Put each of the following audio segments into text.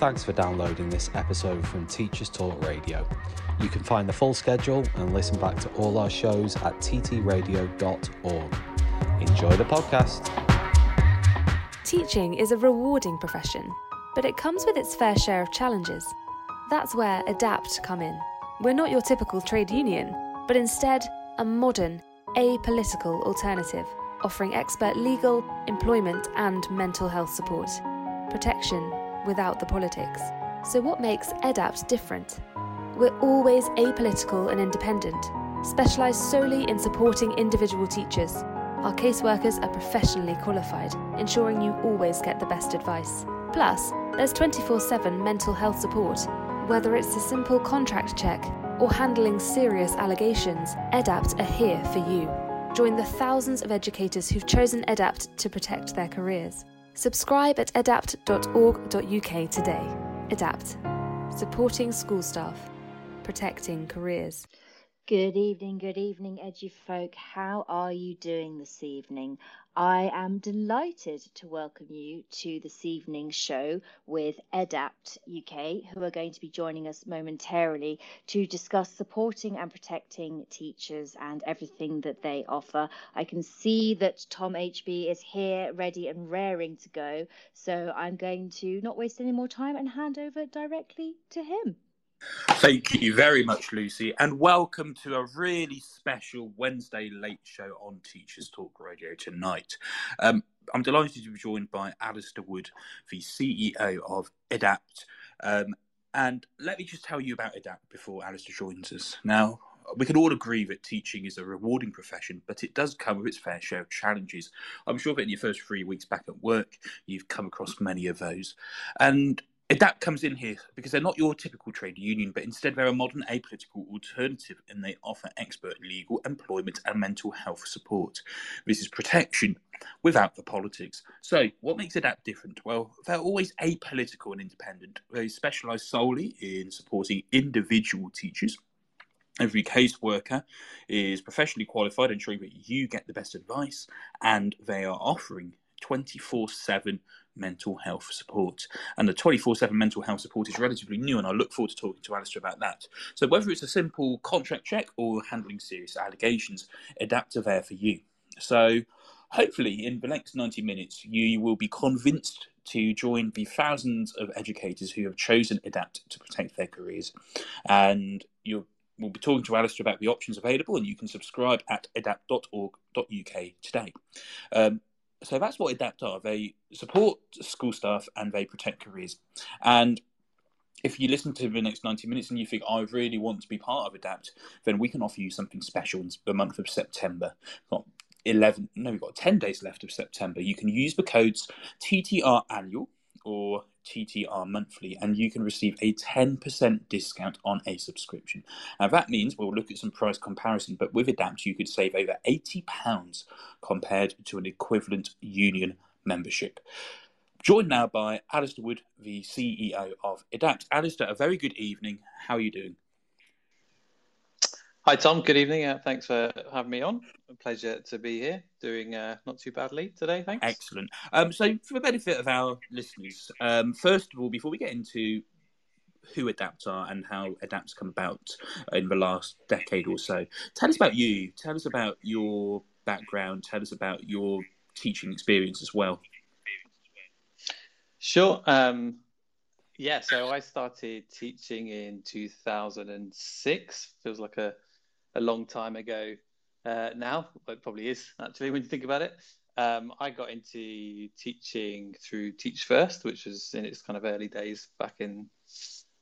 Thanks for downloading this episode from Teachers Talk Radio. You can find the full schedule and listen back to all our shows at ttradio.org. Enjoy the podcast. Teaching is a rewarding profession, but it comes with its fair share of challenges. That's where Edapt come in. We're not your typical trade union, but instead a modern, apolitical alternative, offering expert legal, employment, and mental health support. Protection without the politics. So, what makes EDAPT different? We're always apolitical and independent, specialised solely in supporting individual teachers. Our caseworkers are professionally qualified, ensuring you always get the best advice. Plus, there's 24 7 mental health support. Whether it's a simple contract check or handling serious allegations, EDAPT are here for you. Join the thousands of educators who've chosen EDAPT to protect their careers. Subscribe at edapt.org.uk today. Edapt, supporting school staff, protecting careers. Good evening, good evening, edgy folk. How are you doing this evening? I am delighted to welcome you to this evening's show with EDAPT UK, who are going to be joining us momentarily to discuss supporting and protecting teachers and everything that they offer. I can see that Tom HB is here, ready and raring to go. So I'm going to not waste any more time and hand over directly to him. Thank you very much, Lucy, and welcome to a really special Wednesday late show on Teachers Talk Radio tonight. Um, I'm delighted to be joined by Alistair Wood, the CEO of EDAPT. Um, and let me just tell you about EDAPT before Alistair joins us. Now, we can all agree that teaching is a rewarding profession, but it does come with its fair share of challenges. I'm sure that in your first three weeks back at work, you've come across many of those. And that comes in here because they're not your typical trade union, but instead they're a modern apolitical alternative and they offer expert legal, employment, and mental health support. This is protection without the politics. So, what makes Edapt different? Well, they're always apolitical and independent. They specialise solely in supporting individual teachers. Every caseworker is professionally qualified, ensuring that you get the best advice, and they are offering 24 7 mental health support. And the 24 7 mental health support is relatively new, and I look forward to talking to Alistair about that. So, whether it's a simple contract check or handling serious allegations, Edapt are there for you. So, hopefully, in the next 90 minutes, you will be convinced to join the thousands of educators who have chosen Edapt to protect their careers. And you'll we'll be talking to Alistair about the options available, and you can subscribe at edapt.org.uk today. Um, so that's what Edapt are. They support school staff and they protect careers. And if you listen to the next 90 minutes and you think, I really want to be part of Edapt, then we can offer you something special in the month of September. Got 11, no, we've got 10 days left of September. You can use the codes TTR annual or TTR monthly, and you can receive a 10% discount on a subscription. Now, that means we'll look at some price comparison, but with Edapt, you could save over £80 compared to an equivalent union membership. Joined now by Alistair Wood, the CEO of Edapt. Alistair, a very good evening. How are you doing? Hi, Tom. Good evening. Uh, thanks for having me on. A pleasure to be here, doing uh, not too badly today. Thanks. Excellent. Um, so, for the benefit of our listeners, um, first of all, before we get into who Edapt are and how Edapt's come about in the last decade or so, tell us about you. Tell us about your background. Tell us about your teaching experience as well. Sure. Um, yeah, so I started teaching in 2006. Feels like a a long time ago uh, now. It probably is actually when you think about it. Um, I got into teaching through Teach First, which was in its kind of early days back in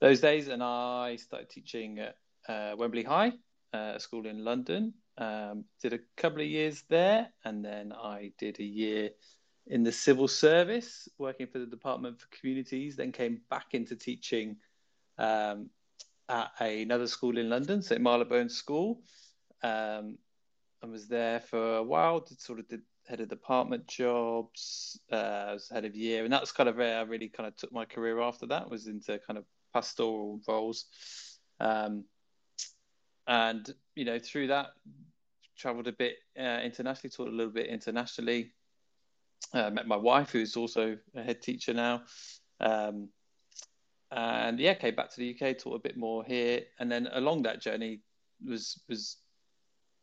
those days, and I started teaching at uh, Wembley High, uh, a school in London. Um, did a couple of years there, and then I did a year in the civil service, working for the Department for Communities. Then came back into teaching um, at another school in London, St Marylebone School. Um, I was there for a while. Did sort of did head of department jobs. Uh, was head of year, and that's kind of where I really kind of took my career after that. Was into kind of pastoral roles, um, and you know through that traveled a bit uh, internationally, taught a little bit internationally. Uh, met my wife, who's also a head teacher now. Um, and yeah, came back to the UK, taught a bit more here, and then along that journey was was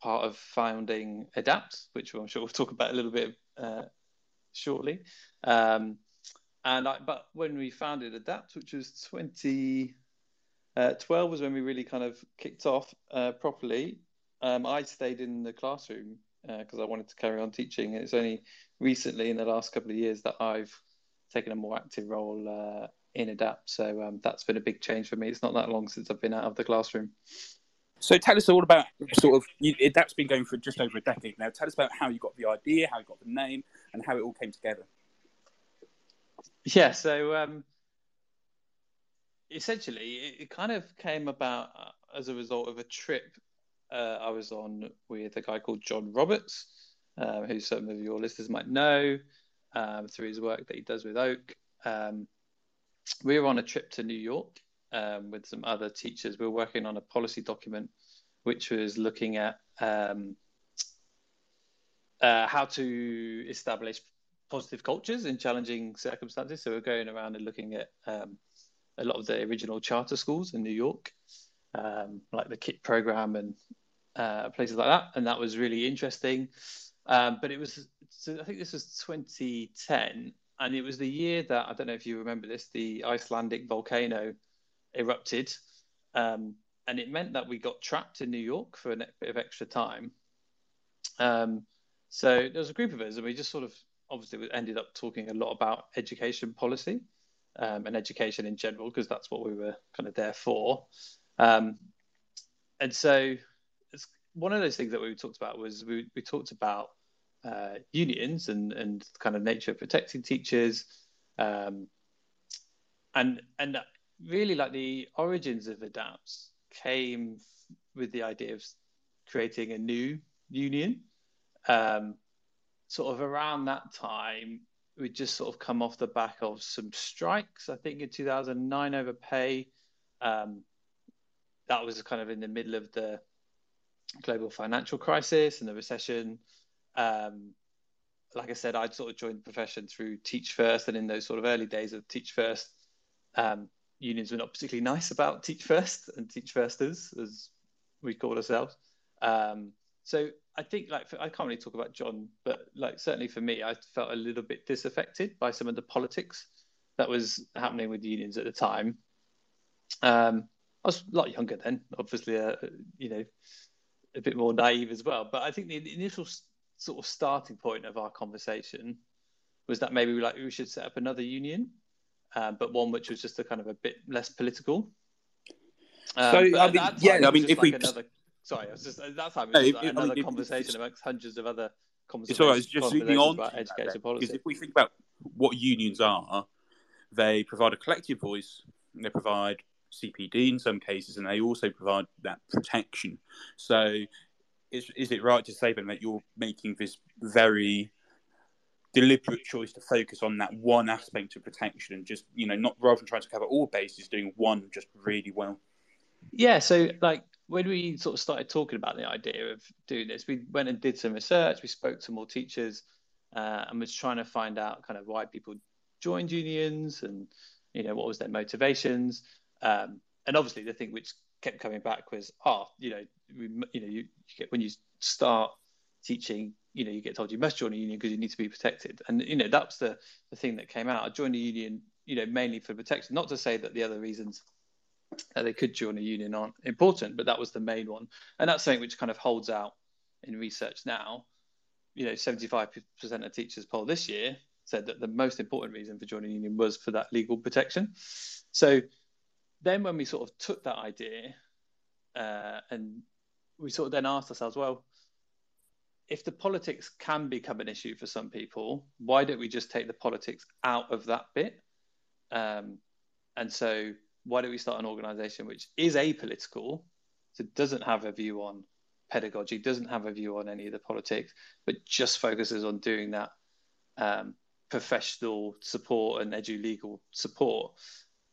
part of founding Edapt, which I'm sure we'll talk about a little bit uh, shortly. Um, and I, but when we founded Edapt, which was 2012, uh, was when we really kind of kicked off uh, properly. Um, I stayed in the classroom because uh, I wanted to carry on teaching. It's only recently in the last couple of years that I've taken a more active role uh, in Edapt. So um, that's been a big change for me. It's not that long since I've been out of the classroom. So tell us all about sort of that's been going for just over a decade now. Tell us about how you got the idea, how you got the name, and how it all came together. Yeah, so um, essentially, it, it, kind of came about uh, as a result of a trip uh, I was on with a guy called John Roberts, uh, who some of your listeners might know um, through his work that he does with Oak. Um, we were on a trip to New York um, with some other teachers. We were working on a policy document which was looking at um, uh, how to establish positive cultures in challenging circumstances. So we're going around and looking at um, a lot of the original charter schools in New York, um, like the KIPP program and uh, places like that. And that was really interesting. Um, but it was, so I think this was 2010, and it was the year that I don't know if you remember this, the Icelandic volcano erupted, um, and it meant that we got trapped in New York for a bit of extra time. Um, so there was a group of us, and we just sort of obviously ended up talking a lot about education policy um, and education in general because that's what we were kind of there for. Um, and so it's one of those things that we talked about was we, we talked about uh, unions and and kind of nature of protecting teachers, um, and and really like the origins of Edapt came with the idea of creating a new union. Um, sort of around that time, we just sort of come off the back of some strikes. I think in 2009 over pay. Um, that was kind of in the middle of the global financial crisis and the recession. Um, like I said, I'd sort of joined the profession through Teach First, and in those sort of early days of Teach First, um, unions were not particularly nice about Teach First and Teach Firsters, as we called ourselves. Um, so I think, like, I can't really talk about John, but like certainly for me, I felt a little bit disaffected by some of the politics that was happening with unions at the time. Um, I was a lot younger then, obviously, uh, you know, a bit more naive as well. But I think the initial sort of starting point of our conversation was that maybe we like we should set up another union, uh, but one which was just a kind of a bit less political. Um, so I mean, yeah, I mean, if like we another, sorry, I was just at that time it was like another I mean, conversation amongst hundreds of other conversations. It's all right. It's just zooming on about education policy. Because if we think about what unions are, they provide a collective voice. They provide CPD in some cases, and they also provide that protection. So, is, is it right to say then that you're making this very deliberate choice to focus on that one aspect of protection and just, you know, not rather than trying to cover all bases, doing one just really well? Yeah. So, like, when we sort of started talking about the idea of doing this, we went and did some research, we spoke to more teachers, uh, and was trying to find out kind of why people joined unions and you know what was their motivations um, and obviously, the thing which kept coming back was, oh, you know, you know, you, get when you start teaching, you know, you get told you must join a union because you need to be protected, and you know that's the the thing that came out. I joined a union, you know, mainly for protection. Not to say that the other reasons that they could join a union aren't important, but that was the main one, and that's something which kind of holds out in research now. You know, 75% of teachers polled this year said that the most important reason for joining a union was for that legal protection. So then when we sort of took that idea uh, and we sort of then asked ourselves, well, if the politics can become an issue for some people, why don't we just take the politics out of that bit? Um, and so, why don't we start an organization which is apolitical, so doesn't have a view on pedagogy, doesn't have a view on any of the politics, but just focuses on doing that um, professional support and edu legal support.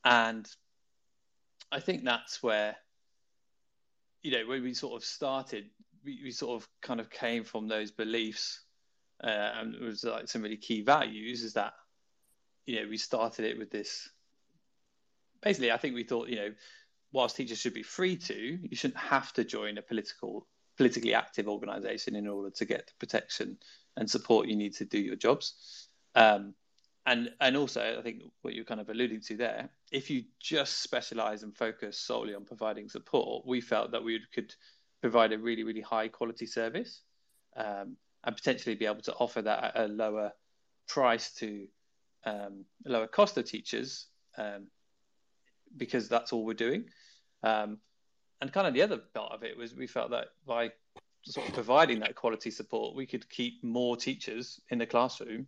And I think that's where, you know, when we sort of started, we, we sort of kind of came from those beliefs, uh, and it was like some really key values. Is that, you know, we started it with this basically, I think we thought, you know, whilst teachers should be free to, you shouldn't have to join a political, politically active organisation in order to get the protection and support you need to do your jobs. Um, and and also, I think what you're kind of alluding to there, if you just specialise and focus solely on providing support, we felt that we could provide a really really high quality service um, and potentially be able to offer that at a lower price to um, lower cost of teachers um, because that's all we're doing. Um, and kind of the other part of it was we felt that by sort of providing that quality support, we could keep more teachers in the classroom.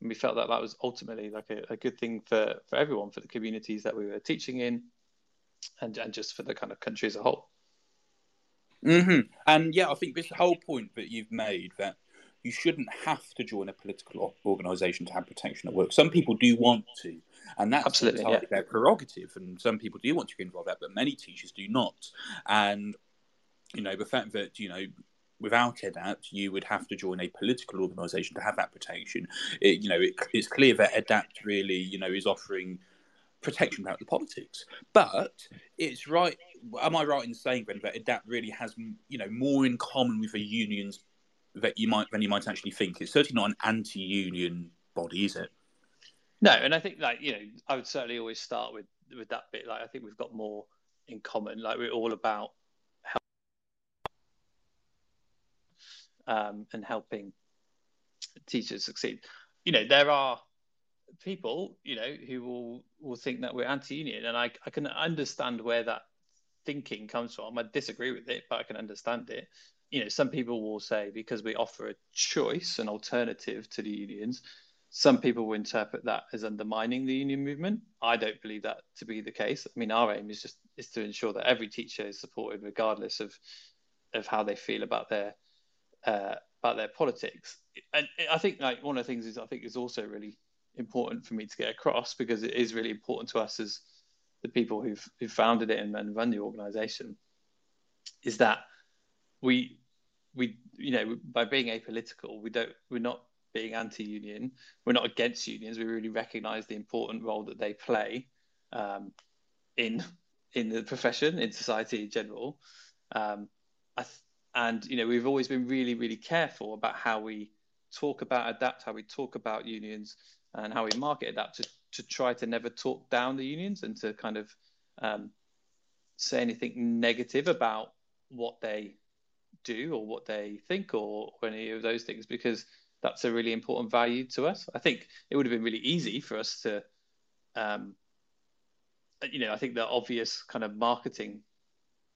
And we felt that that was ultimately like a, a good thing for, for everyone, for the communities that we were teaching in, and, and just for the kind of country as a whole. Mm-hmm. And yeah, I think this whole point that you've made that you shouldn't have to join a political organisation to have protection at work. Some people do want to, and that's Absolutely, yeah. their prerogative. And some people do want to get involved that, but many teachers do not. And you know, the fact that you know. Without EDAPT, you would have to join a political organisation to have that protection. It, you know, it, it's clear that EDAPT really, you know, is offering protection about the politics. But it's right. Am I right in saying then that EDAPT really has, you know, more in common with the unions that you might than you might actually think? It's certainly not an anti-union body, is it? No, and I think like you know, I would certainly always start with with that bit. Like I think we've got more in common. Like we're all about help um, and helping teachers succeed. You know, there are people, you know, who will will think that we're anti-union, and I I can understand where that thinking comes from. I disagree with it, but I can understand it. You know, some people will say because we offer a choice, an alternative to the unions, some people will interpret that as undermining the union movement. I don't believe that to be the case. I mean, our aim is just is to ensure that every teacher is supported, regardless of of how they feel about their uh, about their politics. And I think like one of the things is I think is also really important for me to get across because it is really important to us as the people who've who've founded it and, and run the organization is that we we you know by being apolitical we don't we're not being anti-union. We're not against unions. We really recognize the important role that they play um, in in the profession in society in general. Um, th- and you know we've always been really really careful about how we talk about Edapt how we talk about unions and how we market Edapt to, to try to never talk down the unions and to kind of um, say anything negative about what they do or what they think or, or any of those things because that's a really important value to us. I think it would have been really easy for us to, um, you know, I think the obvious kind of marketing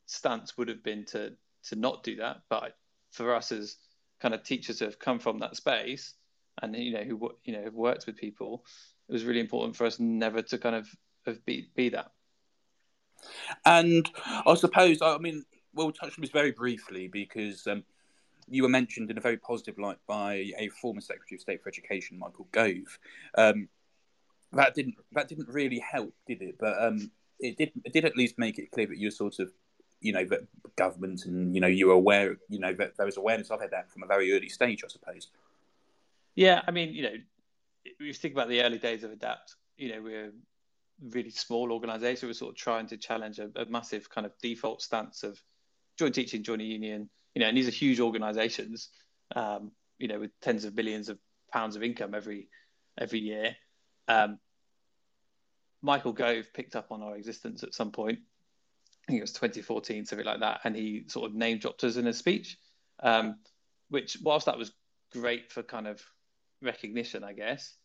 stance would have been to to not do that. But for us as kind of teachers who have come from that space and you know who you know have worked with people, it was really important for us never to kind of, of be be that. And I suppose, I mean, we'll touch on this very briefly because um, you were mentioned in a very positive light by a former Secretary of State for Education, Michael Gove. Um, that didn't that didn't really help, did it? But um, it did it did at least make it clear that you're sort of you know that government and you know you were aware you know that there was awareness of that from a very early stage, I suppose. Yeah, I mean, you know, if you think about the early days of Edapt, you know, we're a really small organisation. We're sort of trying to challenge a, a, massive kind of default stance of join teaching, join a union. You know, and these are huge organisations. Um, you know, with tens of billions of pounds of income every every year. Um, Michael Gove picked up on our existence at some point. I think it was 2014, something like that, and he sort of name dropped us in a speech. Um, which, whilst that was great for kind of recognition, I guess,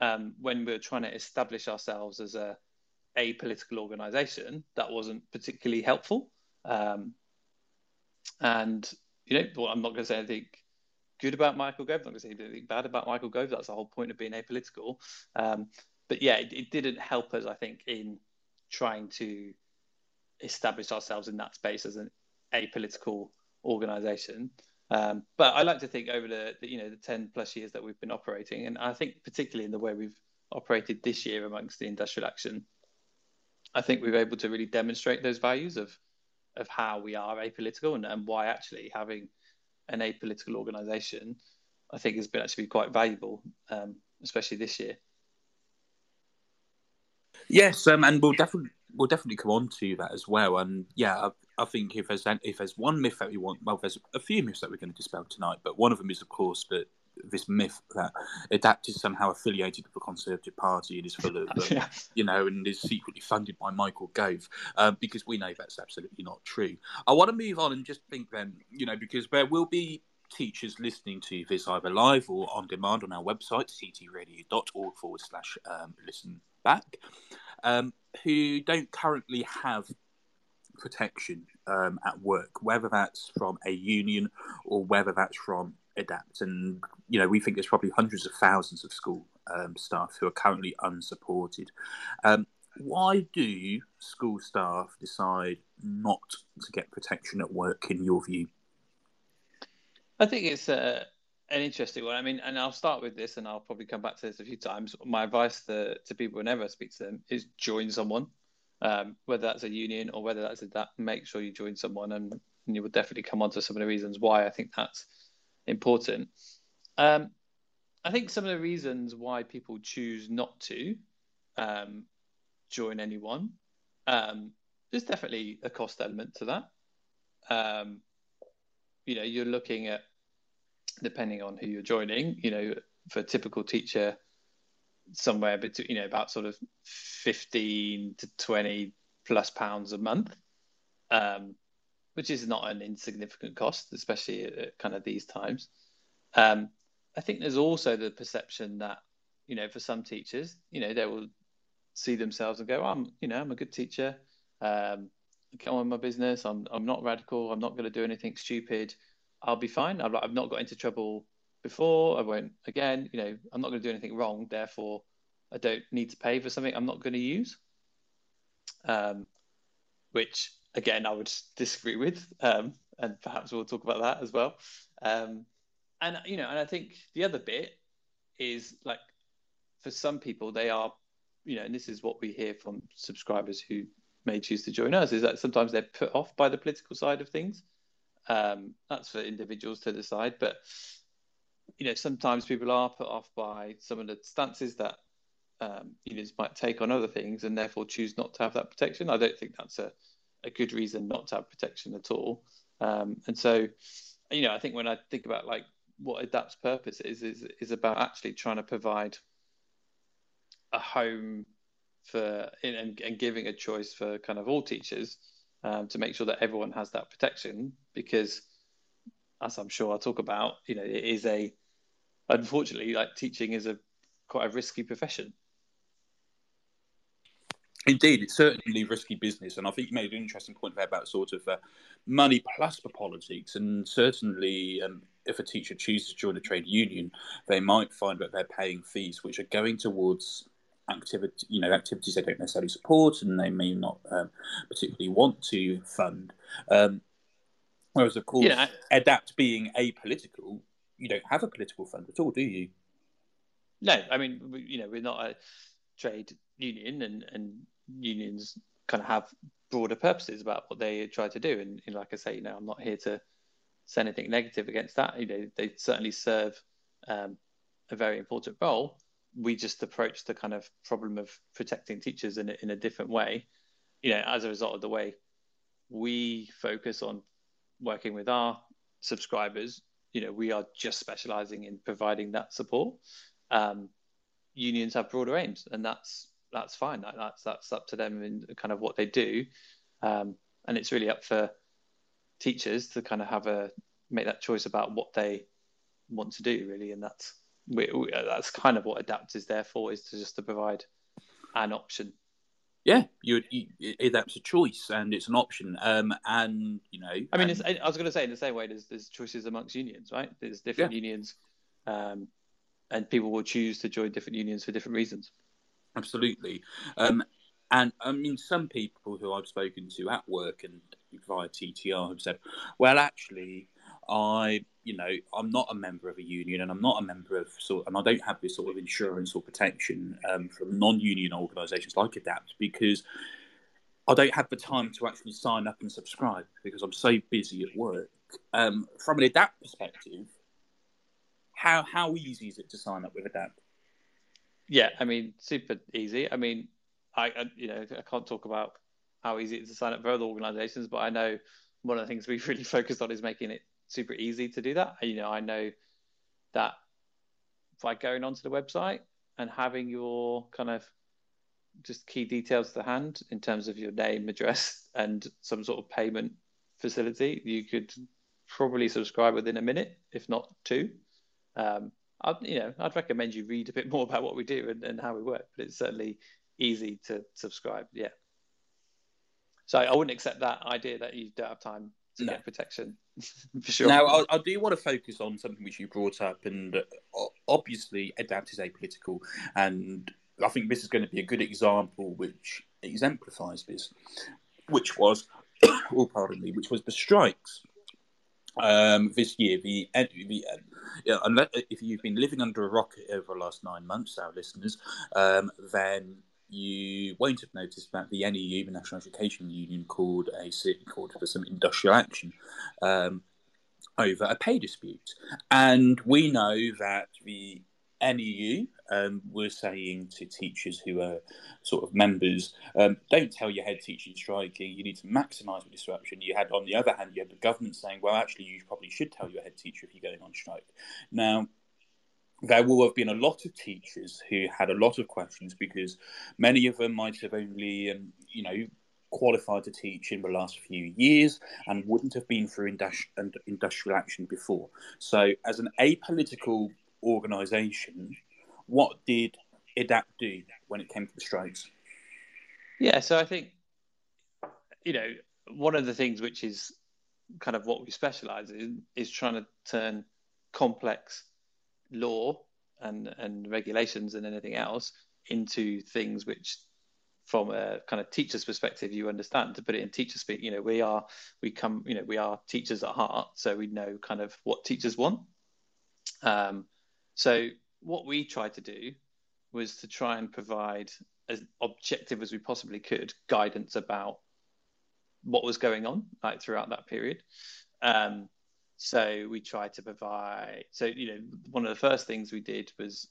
um, when we were trying to establish ourselves as a a political organisation, that wasn't particularly helpful. Um, and you know, well, I'm not going to say anything good about Michael Gove. I'm not going to say anything bad about Michael Gove. That's the whole point of being apolitical. Um, but yeah, it, it, didn't help us, I think, in trying to establish ourselves in that space as an apolitical organisation. Um, but I like to think over the, the, you know the ten plus years that we've been operating, and I think particularly in the way we've operated this year amongst the industrial action, I think we've able to really demonstrate those values of of how we are apolitical and, and why actually having an apolitical organisation, I think has been actually quite valuable, um, especially this year. Yes, um, and we'll definitely we'll definitely come on to that as well. And yeah, I, I, think if there's if there's one myth that we want, well, there's a few myths that we're going to dispel tonight, but one of them is, of course, that this myth that Edapt is somehow affiliated with the Conservative Party and is full of, um, yeah. you know, and is secretly funded by Michael Gove, um, because we know that's absolutely not true. I want to move on and just think then, you know, because there will be teachers listening to this either live or on demand on our website, ttradio.org forward slash um, listen back, um, who don't currently have protection um, at work, whether that's from a union or whether that's from Edapt. And you know, we think there's probably hundreds of thousands of school um, staff who are currently unsupported. Um, why do school staff decide not to get protection at work, in your view? I think it's uh, an interesting one. I mean, and I'll start with this, and I'll probably come back to this a few times. My advice to, to people whenever I speak to them is join someone, um, whether that's a union or whether that's a that. Make sure you join someone, and, and you will definitely come on to some of the reasons why I think that's important. Um, I think some of the reasons why people choose not to um, join anyone, um, there's definitely a cost element to that. Um, you know, you're looking at, depending on who you're joining, you know, for a typical teacher, somewhere between, you know, about sort of 15 to 20 plus pounds a month. Um, which is not an insignificant cost, especially at kind of these times. Um, I think there's also the perception that, you know, for some teachers, you know, they will see themselves and go, I'm, you know, I'm a good teacher. Um, get on my business. I'm, I'm not radical. I'm not going to do anything stupid. I'll be fine. I've, I've not got into trouble before. I won't again. You know, I'm not going to do anything wrong. Therefore, I don't need to pay for something I'm not going to use. Um, which again, I would disagree with, um, and perhaps we'll talk about that as well. Um, and you know, and I think the other bit is like for some people, they are, you know, and this is what we hear from subscribers who may choose to join us, is that sometimes they're put off by the political side of things. Um, that's for individuals to decide, but you know, sometimes people are put off by some of the stances that um, unions might take on other things, and therefore choose not to have that protection. I don't think that's a a good reason not to have protection at all. Um, and so, you know, I think when I think about like what Edapt's purpose is, is is about actually trying to provide a home for and, and giving a choice for kind of all teachers um, to make sure that everyone has that protection because as I'm sure I'll talk about, you know, it is a unfortunately like teaching is a quite a risky profession. Indeed, it's certainly risky business, and I think you made an interesting point there about sort of uh, money plus for politics. And certainly, um, if a teacher chooses to join a trade union, they might find that they're paying fees which are going towards activity, you know, activities they don't necessarily support, and they may not um, particularly want to fund. Um, whereas, of course, Edapt being apolitical, you don't have a political fund at all, do you? No, I mean, you know, we're not a trade union, and and unions kind of have broader purposes about what they try to do. And, like I say, you know, I'm not here to say anything negative against that. You know, they certainly serve um, a very important role. We just approach the kind of problem of protecting teachers in a, in a different way. You know, as a result of the way we focus on working with our subscribers, you know, we are just specializing in providing that support. Um, unions have broader aims, and that's that's fine. That's that's up to them in kind of what they do, um, and it's really up for teachers to kind of have a make that choice about what they want to do, really, and that's we, we, that's kind of what Edapt is there for, is to just to provide an option. Yeah, you, you that's a choice and it's an option. Um, and you know, I mean, and... I was going to say in the same way, there's there's choices amongst unions, right? There's different yeah. unions, um, and people will choose to join different unions for different reasons. Absolutely. Um, and I mean, some people who I've spoken to at work and via TTR have said, well, actually, I, you know, I'm not a member of a union and I'm not a member of sort, and I don't have this sort of insurance or protection um, from non-union organisations like Edapt because I don't have the time to actually sign up and subscribe because I'm so busy at work. Um, from an Edapt perspective, how how easy is it to sign up with Edapt? Yeah, I mean, super easy. I mean, I, I, you know I can't talk about how easy it is to sign up for other organisations, but I know one of the things we've really focused on is making it super easy to do that. You know, I know that by going onto the website and having your kind of just key details to hand in terms of your name, address, and some sort of payment facility, you could probably subscribe within a minute, if not two. Um, I'd, you know, I'd recommend you read a bit more about what we do and, and how we work, but it's certainly easy to subscribe. Yeah. So I wouldn't accept that idea that you don't have time to no. get protection for sure. Now, I, I, do want to focus on something which you brought up, and uh, obviously, Edapt is apolitical, and I think this is going to be a good example which exemplifies this, which was, oh, pardon me, which was the strikes um, this year. The, the uh, unless, if you've been living under a rock over the last nine months, our listeners, um, then you won't have noticed that the NEU, the National Education Union, called a called for some industrial action um, over a pay dispute, and we know that the NEU um, were saying to teachers who are sort of members, um, don't tell your head teacher you're striking. You need to maximise the disruption. You had, on the other hand, you had the government saying, well, actually, you probably should tell your head teacher if you're going on strike. Now, there will have been a lot of teachers who had a lot of questions because many of them might have only, um, you know, qualified to teach in the last few years and wouldn't have been through industrial action before. So, as an apolitical organisation, what did EDAPT do when it came to the strikes? Yeah, so I think, you know, one of the things which is kind of what we specialise in is trying to turn complex law and and regulations and anything else into things which from a kind of teacher's perspective you understand. To put it in teacher speak you know we are we come you know we are teachers at heart so we know kind of what teachers want. Um, so what we tried to do was to try and provide as objective as we possibly could guidance about what was going on like throughout that period. Um, so we tried to provide. So you know, one of the first things we did was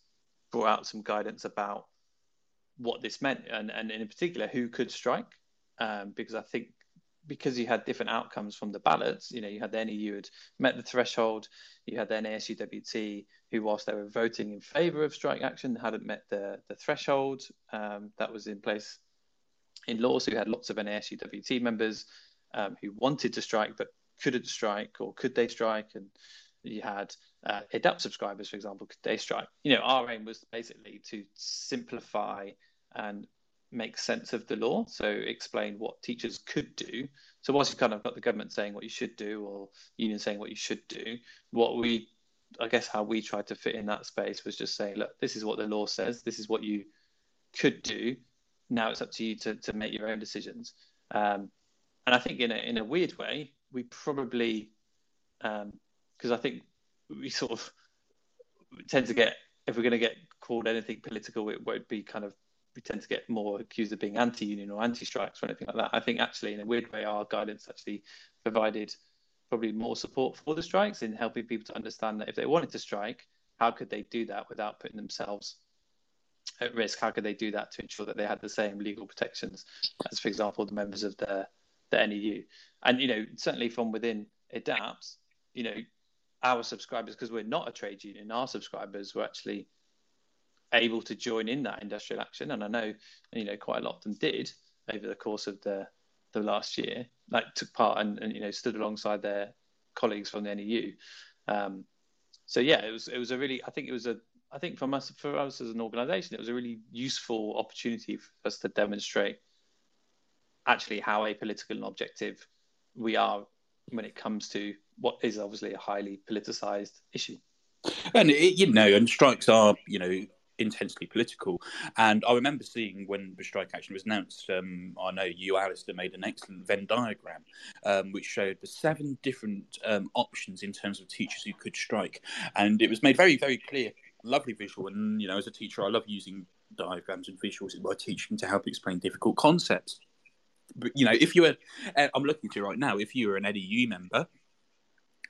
brought out some guidance about what this meant, and and in particular who could strike, um, because I think because you had different outcomes from the ballots, you know, you had the NEU had met the threshold, you had the NASUWT who, whilst they were voting in favour of strike action, hadn't met the the threshold um, that was in place in law. So you had lots of NASUWT members um, who wanted to strike but couldn't strike or could they strike? And you had uh, Edapt subscribers for example could they strike? You know our aim was basically to simplify and make sense of the law. So explain what teachers could do. So once you kind of got the government saying what you should do or union saying what you should do what we i guess how we tried to fit in that space was just saying look this is what the law says. This is what you could do. Now it's up to you to, to make your own decisions. Um, and i think in a, in a weird way we probably because um, I think we sort of tend to get if we're going to get called anything political, it won't be kind of we tend to get more accused of being anti-union or anti-strikes or anything like that. I think actually, in a weird way, our guidance actually provided probably more support for the strikes in helping people to understand that if they wanted to strike, how could they do that without putting themselves at risk? How could they do that to ensure that they had the same legal protections as, for example, the members of the the NEU. And you know, certainly from within Edapt, you know, our subscribers, because we're not a trade union, our subscribers were actually able to join in that industrial action. And I know, you know, quite a lot of them did over the course of the the last year, like took part and, and you know stood alongside their colleagues from the NEU. Um, so yeah, it was it was a really I think it was a I think from us for us as an organisation, it was a really useful opportunity for us to demonstrate actually how apolitical and objective we are when it comes to what is obviously a highly politicized issue. And it, you know, and strikes are you know intensely political. And I remember seeing when the strike action was announced, um, I know you, Alistair, made an excellent Venn diagram um, which showed the seven different um, options in terms of teachers who could strike. And it was made very, very clear, lovely visual. And, you know, as a teacher, I love using diagrams and visuals in my teaching to help explain difficult concepts you know, if you were, I'm looking to you right now, if you were an NEU member,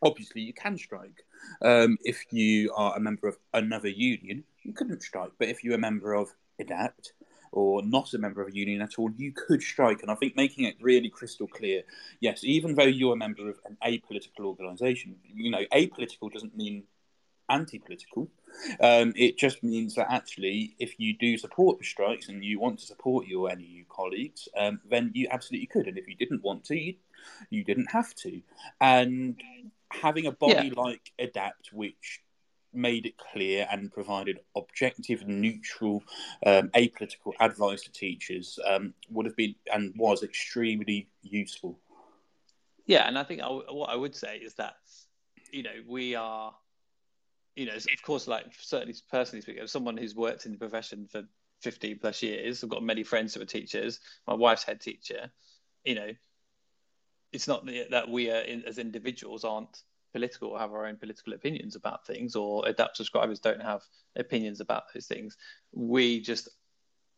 obviously you can strike. Um, if you are a member of another union, you couldn't strike. But if you're a member of Edapt or not a member of a union at all, you could strike. And I think making it really crystal clear yes, even though you're a member of an apolitical organisation, you know, apolitical doesn't mean anti political. Um, it just means that actually, if you do support the strikes and you want to support your NEU colleagues, um, then you absolutely could. And if you didn't want to, you, you didn't have to. And having a body yeah. like Edapt, which made it clear and provided objective, neutral, um, apolitical advice to teachers um, would have been and was extremely useful. Yeah, and I think I, what I would say is that you know we are, you know, of course, like certainly personally speaking, as someone who's worked in the profession for 15 plus years, I've got many friends who are teachers. My wife's head teacher. You know, it's not that we are as individuals aren't political or have our own political opinions about things, or Edapt subscribers don't have opinions about those things. We just,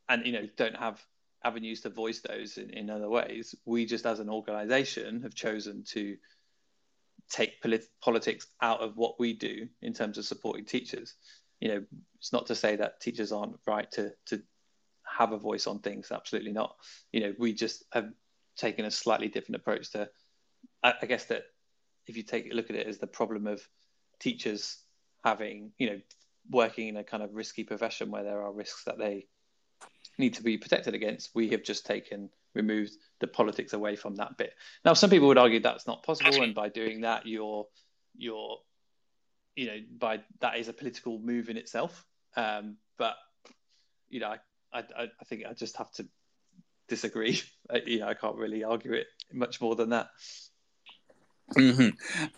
and you know, don't have avenues to voice those in, in other ways. We just, as an organisation, have chosen to take polit- politics out of what we do in terms of supporting teachers. You know, it's not to say that teachers aren't right to to have a voice on things. Absolutely not. You know, we just have taken a slightly different approach to. I, I guess that if you take a look at it as the problem of teachers having, you know, working in a kind of risky profession where there are risks that they need to be protected against, we have just taken removed the politics away from that bit. Now, some people would argue that's not possible, and by doing that, you're you're you know by that is a political move in itself. Um, but you know, I, I I think I just have to disagree. you know, I can't really argue it much more than that. Mm-hmm.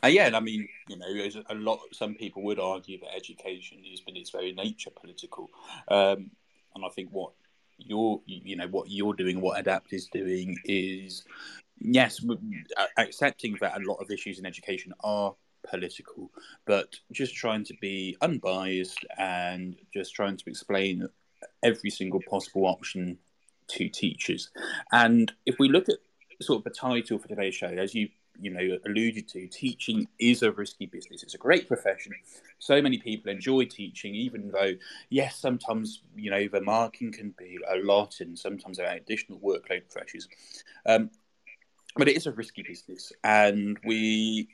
Uh, yeah, and I mean, you know, a lot. Some people would argue that education is, in its very nature, political, um, and I think what you're, you know, what you're doing, what Edapt is doing, is yes, accepting that a lot of issues in education are political, but just trying to be unbiased and just trying to explain every single possible option to teachers. And if we look at sort of the title for today's show, as you you know alluded to, teaching is a risky business. It's a great profession. So many people enjoy teaching, even though yes, sometimes you know the marking can be a lot, and sometimes there are additional workload pressures. Um, but it is a risky business, and we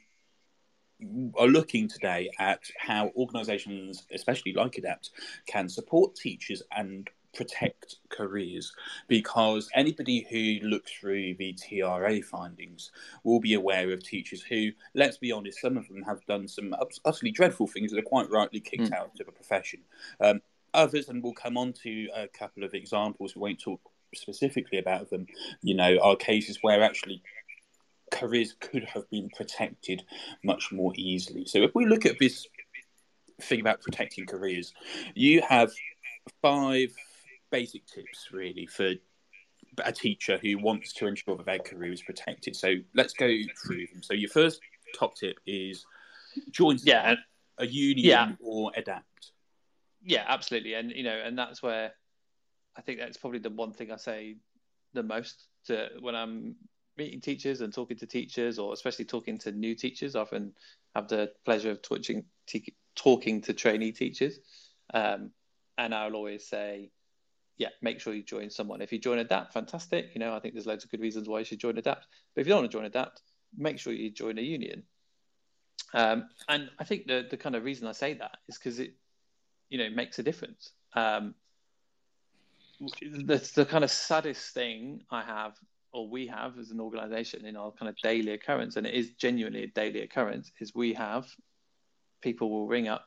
are looking today at how organisations, especially like Edapt, can support teachers and protect careers because anybody who looks through the TRA findings will be aware of teachers who, let's be honest, some of them have done some utterly dreadful things that are quite rightly kicked mm. out of the profession. Um, others, and we'll come on to a couple of examples, we won't talk specifically about them, you know, are cases where actually careers could have been protected much more easily. So if we look at this thing about protecting careers, you have five basic tips really for a teacher who wants to ensure that their career is protected. So let's go through them. So your first top tip is join yeah. a union yeah. or Edapt. Yeah, absolutely. And you know, and that's where I think that's probably the one thing I say the most to when I'm meeting teachers and talking to teachers, or especially talking to new teachers. I often have the pleasure of talking talking to trainee teachers, um, and I'll always say, yeah, make sure you join someone. If you join Edapt, fantastic. You know, I think there's loads of good reasons why you should join Edapt. But if you don't want to join Edapt, make sure you join a union. Um, and I think the the kind of reason I say that is because it, you know, makes a difference. Um, the the kind of saddest thing I have or we have as an organization in our kind of daily occurrence, and it is genuinely a daily occurrence, is we have people will ring up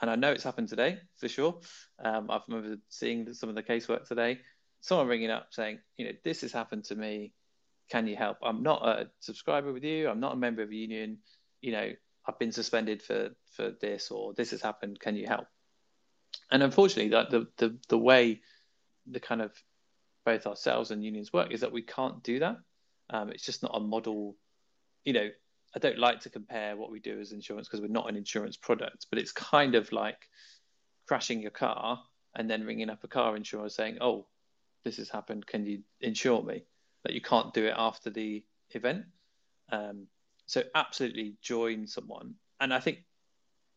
and I know it's happened today for sure. Um, I remember seeing some of the casework today. Someone ringing up saying, you know, this has happened to me. Can you help? I'm not a subscriber with you. I'm not a member of a union. You know, I've been suspended for for this or this has happened. Can you help? And unfortunately, that the the the way the kind of both ourselves and unions work is that we can't do that. Um, it's just not a model. You know, I don't like to compare what we do as insurance because we're not an insurance product, but it's kind of like crashing your car and then ringing up a car insurer saying, "Oh, this has happened. Can you insure me?" That you can't do it after the event. Um, so absolutely join someone, and I think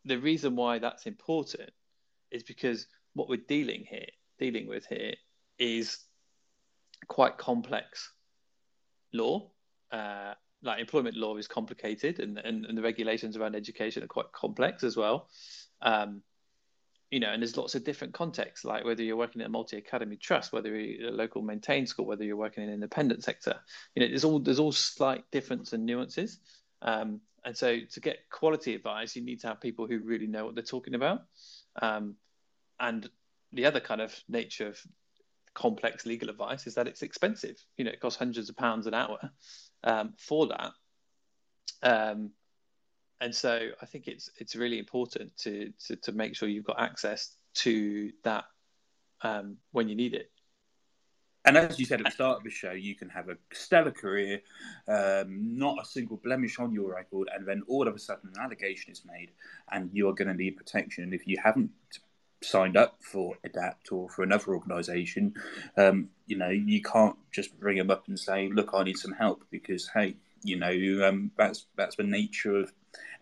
the reason why that's important is because what we're dealing here, dealing with here, is quite complex law. Uh, like employment law is complicated, and, and, and, the regulations around education are quite complex as well. Um, you know, and there's lots of different contexts, like whether you're working in a multi-academy trust, whether you're a local maintained school, whether you're working in an independent sector. You know, there's all there's all slight difference and nuances. Um, and so, to get quality advice, you need to have people who really know what they're talking about. Um, and the other kind of nature of complex legal advice is that it's expensive. You know, it costs hundreds of pounds an hour um, for that. Um, and so I think it's it's really important to to, to make sure you've got access to that um, when you need it. And as you said at the start of the show, you can have a stellar career, um, not a single blemish on your record, and then all of a sudden an allegation is made, and you're going to need protection. And if you haven't signed up for Edapt or for another organisation, um, you know, you can't just bring them up and say, "Look, I need some help," because hey, you know, um, that's that's the nature of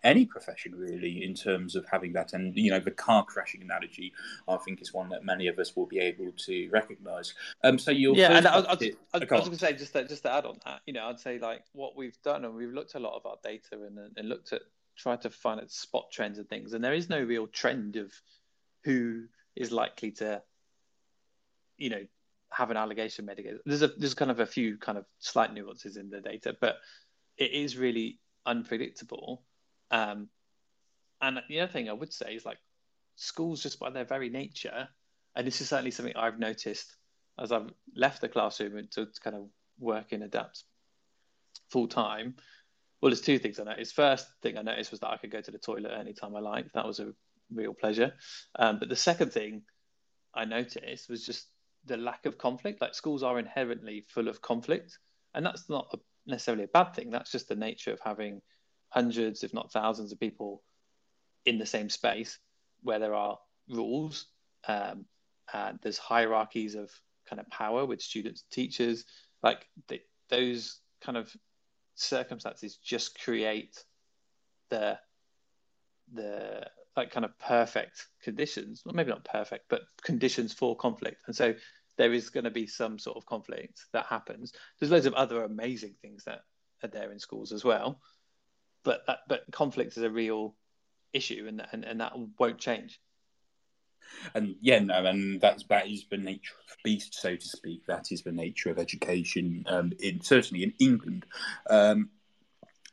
any profession really in terms of having that. And you know the car crashing analogy i think is one that many of us will be able to recognize. Um so you're yeah and I, I, I, I, was going to say just to, just to add on that you know i'd say like what we've done and we've looked at a lot of our data and, and looked at tried to find out spot trends and things and there is no real trend of who is likely to you know have an allegation mitigated there's a there's kind of a few kind of slight nuances in the data but it is really unpredictable um, and the other thing I would say is like schools, just by their very nature, and this is certainly something I've noticed as I've left the classroom and to, to kind of work in Edapt full time. Well, there's two things I noticed. First thing I noticed was that I could go to the toilet anytime I liked. That was a real pleasure. Um, but the second thing I noticed was just the lack of conflict. Like schools are inherently full of conflict, and that's not a, necessarily a bad thing. That's just the nature of having hundreds, if not thousands, of people in the same space where there are rules um, and there's hierarchies of kind of power with students teachers. Like the, those kind of circumstances just create the the like kind of perfect conditions, well, maybe not perfect, but conditions for conflict. And so there is going to be some sort of conflict that happens. There's loads of other amazing things that are there in schools as well but that, but conflict is a real issue, and and, and that won't change. And yeah, no, and that's that is the nature of the beast, so to speak. That is the nature of education, um, in certainly in England. Um,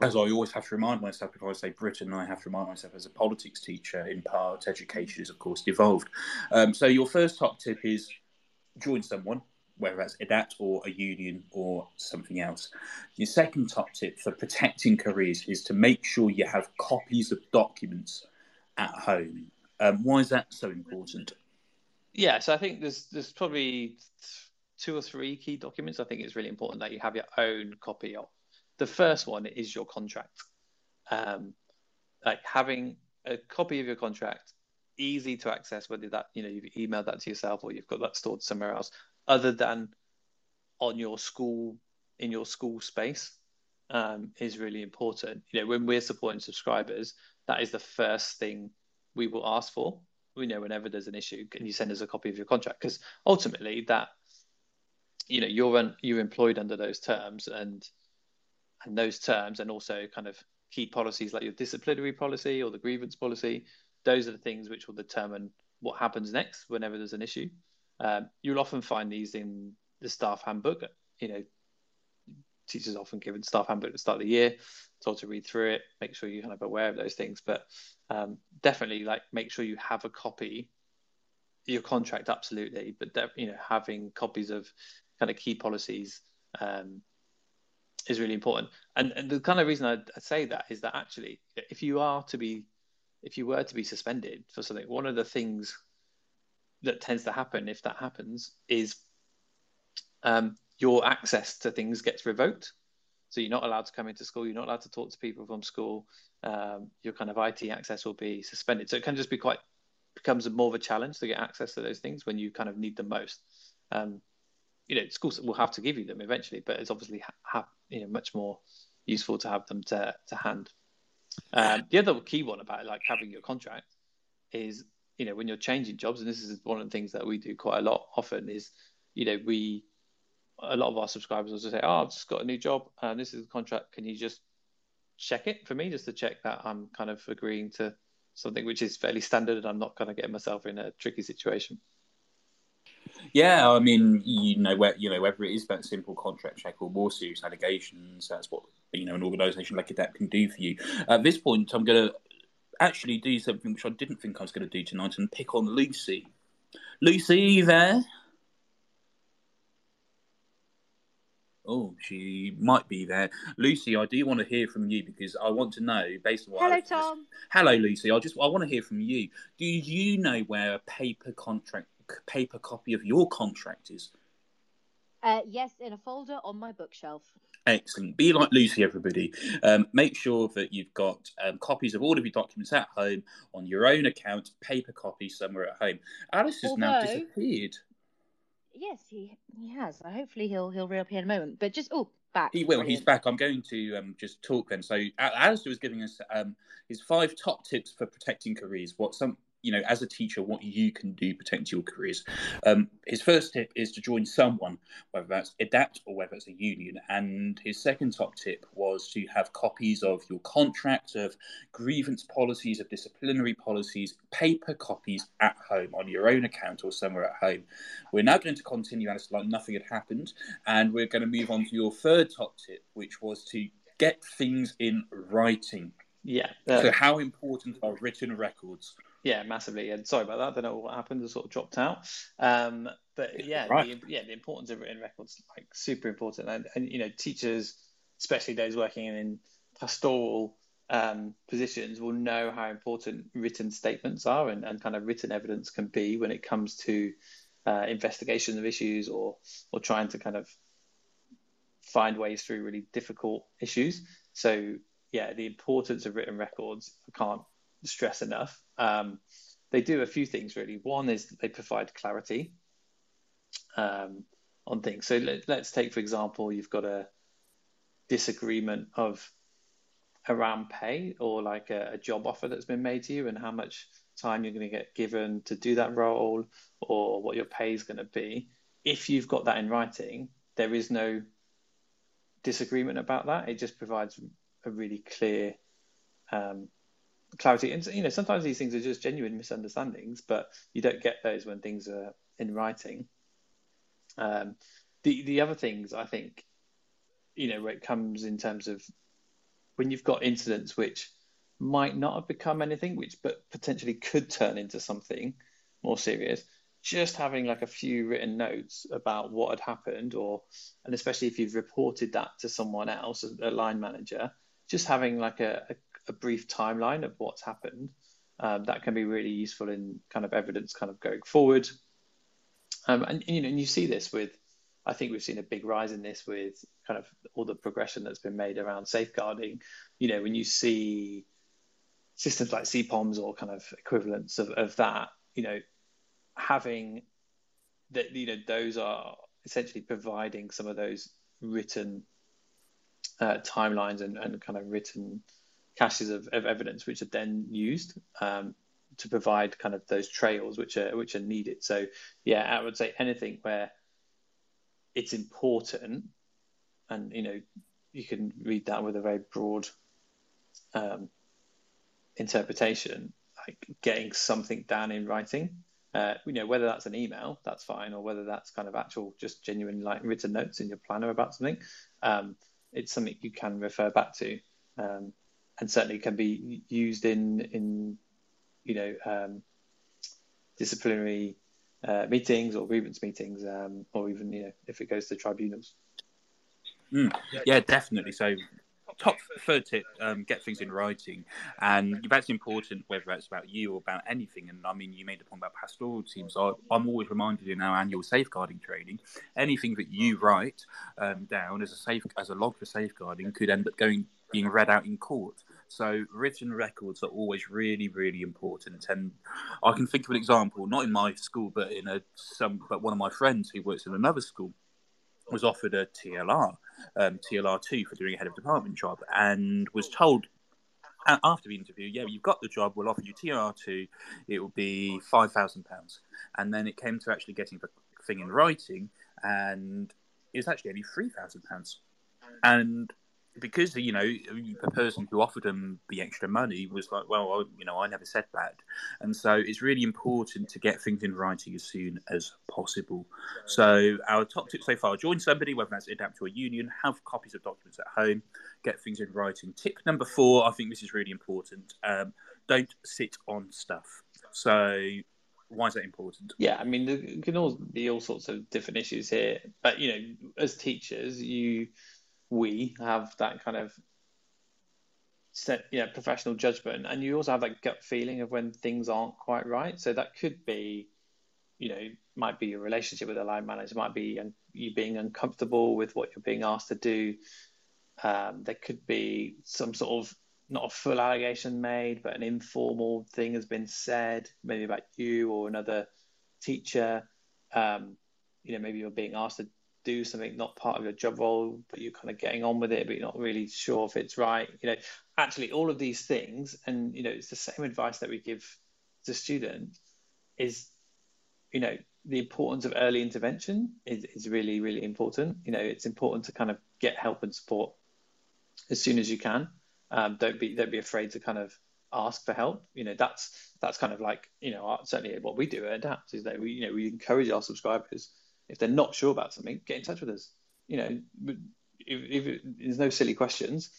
as I always have to remind myself, if I say Britain, I have to remind myself as a politics teacher, in part, education is, of course, devolved. Um, so, your first top tip is join someone, whether that's Edapt or a union or something else. Your second top tip for protecting careers is to make sure you have copies of documents at home. Um, why is that so important? Yeah, so I think there's there's probably two or three key documents. I think it's really important that you have your own copy of. The first one is your contract. Um, like having a copy of your contract easy to access whether that you know you've emailed that to yourself or you've got that stored somewhere else other than on your school in your school space um, is really important. You know, when we're supporting subscribers, that is the first thing we will ask for. We know whenever there's an issue, can you send us a copy of your contract? Because ultimately, that you know you're you're employed under those terms and and those terms, and also kind of key policies like your disciplinary policy or the grievance policy. Those are the things which will determine what happens next whenever there's an issue. Um, you'll often find these in the staff handbook. You know, teachers often given staff handbook at the start of the year, told to read through it, make sure you're kind of aware of those things. But um, definitely, like, make sure you have a copy your contract absolutely but that you know having copies of kind of key policies um, is really important and, and the kind of reason I, I say that is that actually if you are to be if you were to be suspended for something one of the things that tends to happen if that happens is um, your access to things gets revoked. So you're not allowed to come into school. You're not allowed to talk to people from school. Um, your kind of IT access will be suspended. So it can just be quite becomes more of a challenge to get access to those things when you kind of need them most. Um, you know, schools will have to give you them eventually, but it's obviously ha-, you know much more useful to have them to to hand. Um, the other key one about like having your contract is you know when you're changing jobs and this is one of the things that we do quite a lot often is you know, we a lot of our subscribers will just say, "Oh, I've just got a new job, and this is the contract. Can you just check it for me, just to check that I'm kind of agreeing to something which is fairly standard, and I'm not kind of getting myself in a tricky situation." Yeah, I mean, you know, where you know whether it is that simple contract check or more serious allegations, that's what you know an organisation like Edapt can do for you. At this point, I'm going to actually do something which I didn't think I was going to do tonight and pick on Lucy. Lucy, are you there? Oh, she might be there. Lucy, I do want to hear from you because I want to know, based on what. Hello, I've Tom. Hello, Lucy. I just I want to hear from you. Do you know where a paper contract, paper copy of your contract is? Uh, yes, in a folder on my bookshelf. Excellent. Be like Lucy, everybody. Um, make sure that you've got um, copies of all of your documents at home on your own account, paper copy somewhere at home. Alice has now disappeared. Yes, he he has. Hopefully, he'll he'll reappear in a moment. But just oh, back. He will. He's back. I'm going to um, just talk then. So, Al- Alistair was giving us um, his five top tips for protecting careers. What some, you know, as a teacher, what you can do to protect your careers. Um, his first tip is to join someone, whether that's Edapt or whether it's a union. And his second top tip was to have copies of your contract, of grievance policies, of disciplinary policies, paper copies at home on your own account or somewhere at home. We're now going to continue, Alistair, like nothing had happened. And we're going to move on to your third top tip, which was to get things in writing. Yeah, uh, So, how important are written records? Yeah, massively. And sorry about that. I don't know what happened. It sort of dropped out. Um, but yeah, Right. the, yeah, the importance of written records like super important. And, and you know, teachers, especially those working in pastoral um, positions, will know how important written statements are and, and kind of written evidence can be when it comes to uh, investigation of issues or or trying to kind of find ways through really difficult issues. So yeah, the importance of written records I can't stress enough. Um, they do a few things really. One is that they provide clarity um, on things. So let, let's take, for example, you've got a disagreement of around pay or like a, a job offer that's been made to you and how much time you're going to get given to do that role or what your pay is going to be. If you've got that in writing, there is no disagreement about that. It just provides a really clear um, clarity. And you know, sometimes these things are just genuine misunderstandings, but you don't get those when things are in writing. Um, the the other things I think, you know, where it comes in terms of when you've got incidents which might not have become anything, which but potentially could turn into something more serious. Just having like a few written notes about what had happened, or and especially if you've reported that to someone else, a line manager, just having like a, a, a brief timeline of what's happened, um, that can be really useful in kind of evidence kind of going forward. Um, and you know, and you see this with, I think we've seen a big rise in this with kind of all the progression that's been made around safeguarding. You know, when you see systems like CPOMs or kind of equivalents of, of that, you know, having that, you know, those are essentially providing some of those written uh, timelines and, and kind of written caches of, of evidence, which are then used um, to provide kind of those trails which are which are needed. So yeah, I would say anything where it's important, and you know, you can read that with a very broad um, interpretation, like getting something down in writing. Uh, you know, whether that's an email, that's fine, or whether that's kind of actual, just genuine, like written notes in your planner about something. Um, it's something you can refer back to, um, and certainly can be used in in you know um, disciplinary uh, meetings or grievance meetings, um, or even you know if it goes to tribunals. Mm, yeah, definitely. So, top third tip: um, get things in writing, and that's important whether that's about you or about anything. And I mean, you made a point about pastoral teams. I, I'm always reminded in our annual safeguarding training, anything that you write um, down as a safe as a log for safeguarding could end up going being read out in court. So written records are always really, really important. And I can think of an example, not in my school, but in a some, but one of my friends who works in another school was offered a TLR, um, TLR two for doing a head of department job, and was told after the interview, yeah, you've got the job. We'll offer you TLR two. It will be five thousand pounds. And then it came to actually getting the thing in writing, and it was actually only three thousand pounds. And because you know the person who offered them the extra money was like, well, I, you know, I never said that, and so it's really important to get things in writing as soon as possible. So our top tip so far: join somebody, whether that's Edapt to a union, have copies of documents at home, get things in writing. Tip number four: I think this is really important. Um, don't sit on stuff. So why is that important? Yeah, I mean, there can all be all sorts of different issues here, but you know, as teachers, you we have that kind of set, professional judgment, and you also have that gut feeling of when things aren't quite right. So that could be, you know, might be your relationship with a line manager, might be you being uncomfortable with what you're being asked to do. Um, there could be some sort of not a full allegation made, but an informal thing has been said, maybe about you or another teacher. Um, you know, maybe you're being asked to do something not part of your job role, but you're kind of getting on with it, but you're not really sure if it's right. You know, actually, all of these things, and you know, it's the same advice that we give to students is, you know, the importance of early intervention is, is really, really important. You know, it's important to kind of get help and support as soon as you can. Um, don't be don't be afraid to kind of ask for help. You know, that's that's kind of like you know certainly what we do at Edapt is that we you know we encourage our subscribers if they're not sure about something, get in touch with us. You know, if, if there's no silly questions,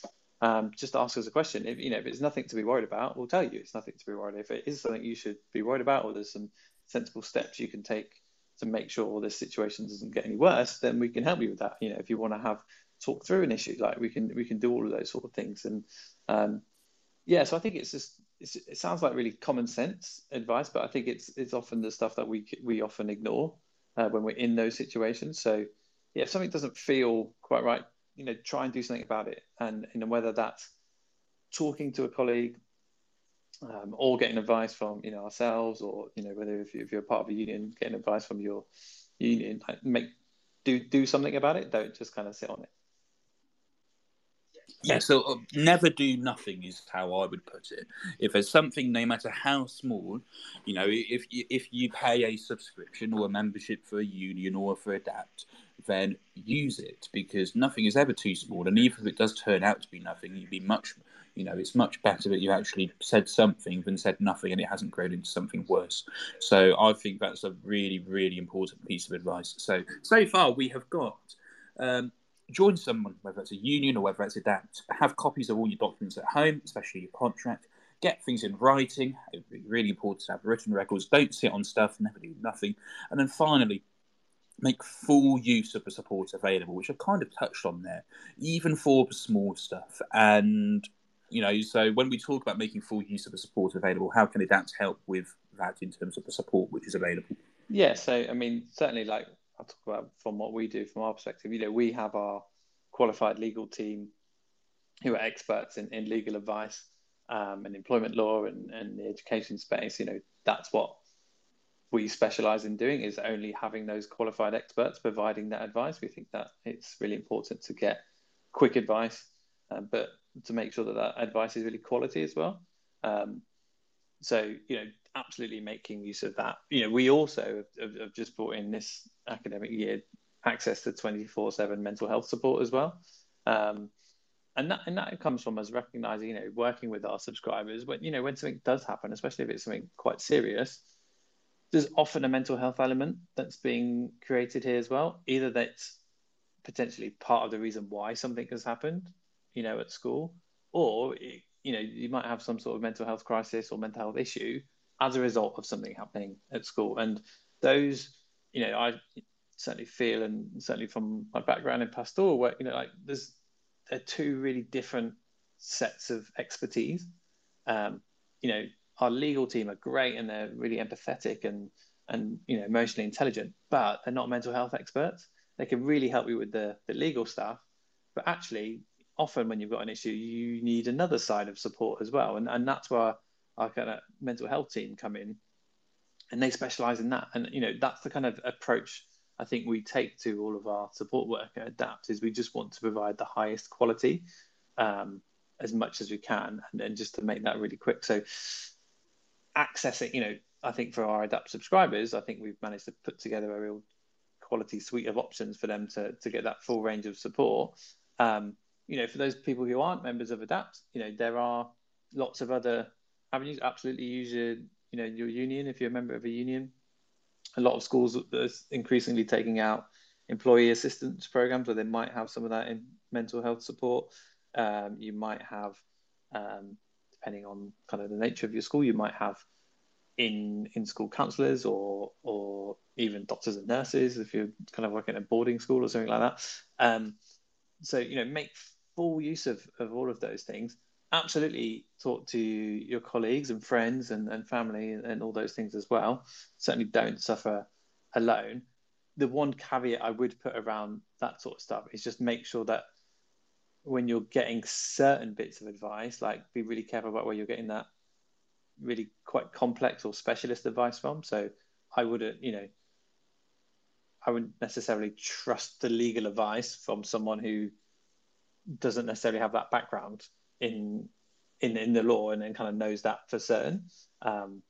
um, just ask us a question. If you know if it's nothing to be worried about, we'll tell you it's nothing to be worried. If it is something you should be worried about, or there's some sensible steps you can take to make sure this situation doesn't get any worse, then we can help you with that. You know, if you want to have talk through an issue, like we can we can do all of those sort of things. And um, yeah, so I think it's just it sounds like really common sense advice, but I think it's it's often the stuff that we we often ignore uh, when we're in those situations. So, yeah, if something doesn't feel quite right, you know, try and do something about it. And you know, whether that's talking to a colleague um, or getting advice from you know ourselves, or you know, whether if, you, if you're a part of a union, getting advice from your union, make do do something about it. Don't just kind of sit on it. Yeah, so uh, never do nothing is how I would put it. If there's something, no matter how small, you know, if if you pay a subscription or a membership for a union or for Edapt, then use it because nothing is ever too small. And even if it does turn out to be nothing, you'd be much, you know, it's much better that you actually said something than said nothing and it hasn't grown into something worse. So I think that's a really, really important piece of advice. So, so far we have got. Um, join someone, whether it's a union or whether it's Edapt. Have copies of all your documents at home, especially your contract. Get things in writing. It's really important to have written records. Don't sit on stuff. Never do nothing. And then finally, make full use of the support available, which I've kind of touched on there, even for the small stuff. And you know, so when we talk about making full use of the support available, how can Edapt help with that in terms of the support which is available? Yeah, so I mean, certainly, like I'll talk about from what we do from our perspective. You know, we have our qualified legal team who are experts in, in legal advice um, and employment law and, and the education space. You know, that's what we specialize in doing is only having those qualified experts providing that advice. We think that it's really important to get quick advice, uh, but to make sure that that advice is really quality as well. Um, so, you know, absolutely making use of that. You know, we also have, have just brought in this academic year access to 24/7 mental health support as well. Um, and that and that comes from us recognizing, you know, working with our subscribers when you know when something does happen, especially if it's something quite serious, there's often a mental health element that's being created here as well. Either that's potentially part of the reason why something has happened, you know, at school, or you know, you might have some sort of mental health crisis or mental health issue as a result of something happening at school. And those, you know, I certainly feel, and certainly from my background in pastoral work, you know, like there's there are two really different sets of expertise. Um, you know, our legal team are great and they're really empathetic and and you know emotionally intelligent, but they're not mental health experts. They can really help you with the the legal stuff, but actually, often when you've got an issue, you need another side of support as well, and and that's where our kind of mental health team come in, and they specialize in that. And you know, that's the kind of approach I think we take to all of our support work at Edapt is we just want to provide the highest quality um, as much as we can, and then just to make that really quick. So accessing, you know, I think for our Edapt subscribers, I think we've managed to put together a real quality suite of options for them to to get that full range of support. Um, you know, for those people who aren't members of Edapt, you know, there are lots of other Absolutely use your you know your union if you're a member of a union. A lot of schools are increasingly taking out employee assistance programs where they might have some of that in mental health support. Um, you might have, um, depending on kind of the nature of your school, you might have in in school counselors or or even doctors and nurses if you're kind of working at a boarding school or something like that. Um, so you know, make full use of of all of those things. Absolutely, talk to your colleagues and friends and, and family and, and all those things as well. Certainly, don't suffer alone. The one caveat I would put around that sort of stuff is just make sure that when you're getting certain bits of advice, like be really careful about where you're getting that really quite complex or specialist advice from. So I wouldn't, you know, I wouldn't necessarily trust the legal advice from someone who doesn't necessarily have that background in in in the law and then kind of knows that for certain. Um,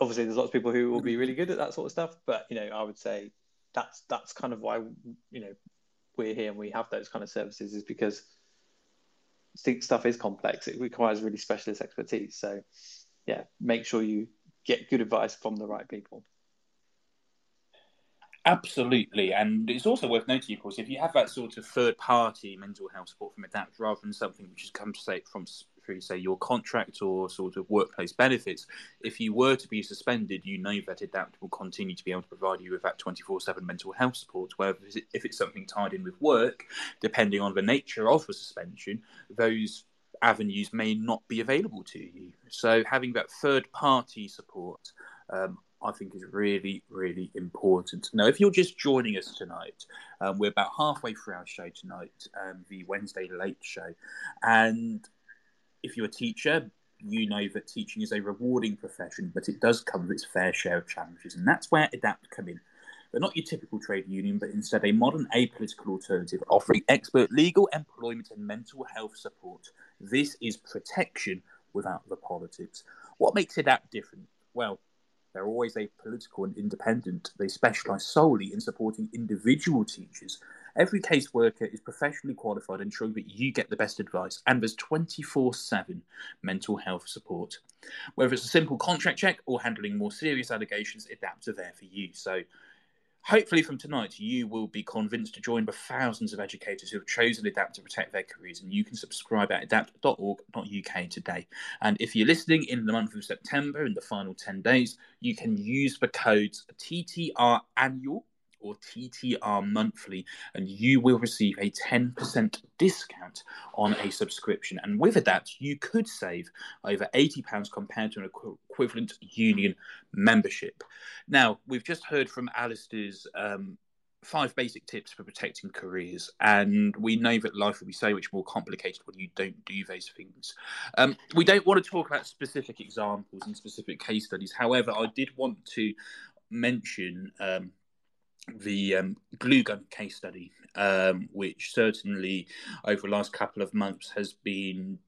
obviously, there's lots of people who will be really good at that sort of stuff, but you know, I would say that's that's kind of why you know we're here and we have those kind of services is because stuff is complex. It requires really specialist expertise. So, yeah, make sure you get good advice from the right people. Absolutely, and it's also worth noting, of course, if you have that sort of third-party mental health support from Edapt rather than something which has come say from through, say, your contract or sort of workplace benefits, if you were to be suspended, you know that Edapt will continue to be able to provide you with that 24 7 mental health support. Where if it's something tied in with work, depending on the nature of the suspension, those avenues may not be available to you. So having that third party support, um, I think is really, really important. Now, if you're just joining us tonight, um, we're about halfway through our show tonight, um, the Wednesday Late Show, and if you're a teacher, you know that teaching is a rewarding profession, but it does come with its fair share of challenges, and that's where Edapt come in. They're not your typical trade union, but instead a modern apolitical alternative offering expert legal, employment, and mental health support. This is protection without the politics. What makes Edapt different? Well, they're always apolitical and independent. They specialise solely in supporting individual teachers Every caseworker is professionally qualified, ensuring that you get the best advice, and there's 24 7 mental health support. Whether it's a simple contract check or handling more serious allegations, Edapt are there for you. So, hopefully, from tonight, you will be convinced to join the thousands of educators who have chosen Edapt to protect their careers, and you can subscribe at edapt.org.uk today. And if you're listening in the month of September, in the final 10 days, you can use the codes TTR annual or TTR monthly, and you will receive a 10% discount on a subscription. And with that, you could save over £80 compared to an equivalent union membership. Now, we've just heard from Alistair's um, five basic tips for protecting careers. And we know that life will be so much more complicated when you don't do those things. Um, we don't want to talk about specific examples and specific case studies. However, I did want to mention um, the um, glue gun case study, um, which certainly over the last couple of months has been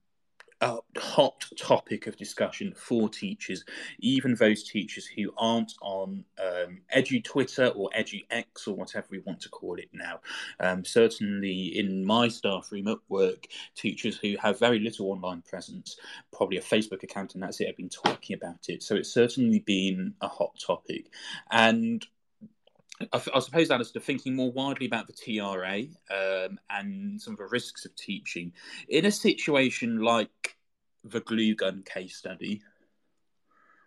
a hot topic of discussion for teachers, even those teachers who aren't on um, Edu Twitter or Edu X or whatever we want to call it now. Um, certainly in my staff room at work, teachers who have very little online presence, probably a Facebook account and that's it, have been talking about it. So it's certainly been a hot topic. And I, I suppose, Alistair, thinking more widely about the TRA um, and some of the risks of teaching in a situation like the glue gun case study,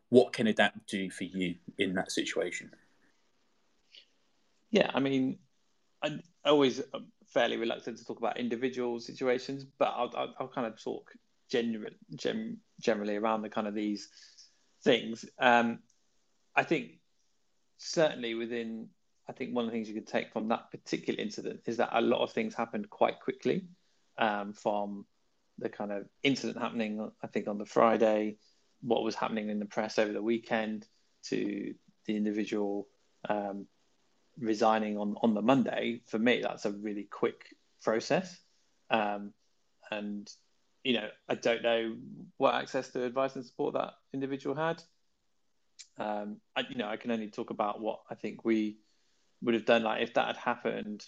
what can Adapt do for you in that situation? Yeah, I mean, I'm always fairly reluctant to talk about individual situations, but I'll, I'll, I'll kind of talk general, gen, generally around the kind of these things. Um, I think certainly within I think one of the things you could take from that particular incident is that a lot of things happened quite quickly um, from the kind of incident happening, I think, on the Friday, what was happening in the press over the weekend, to the individual um, resigning on, on the Monday. For me, that's a really quick process. Um, and, you know, I don't know what access to advice and support that individual had. Um, I, you know, I can only talk about what I think we would have done like if that had happened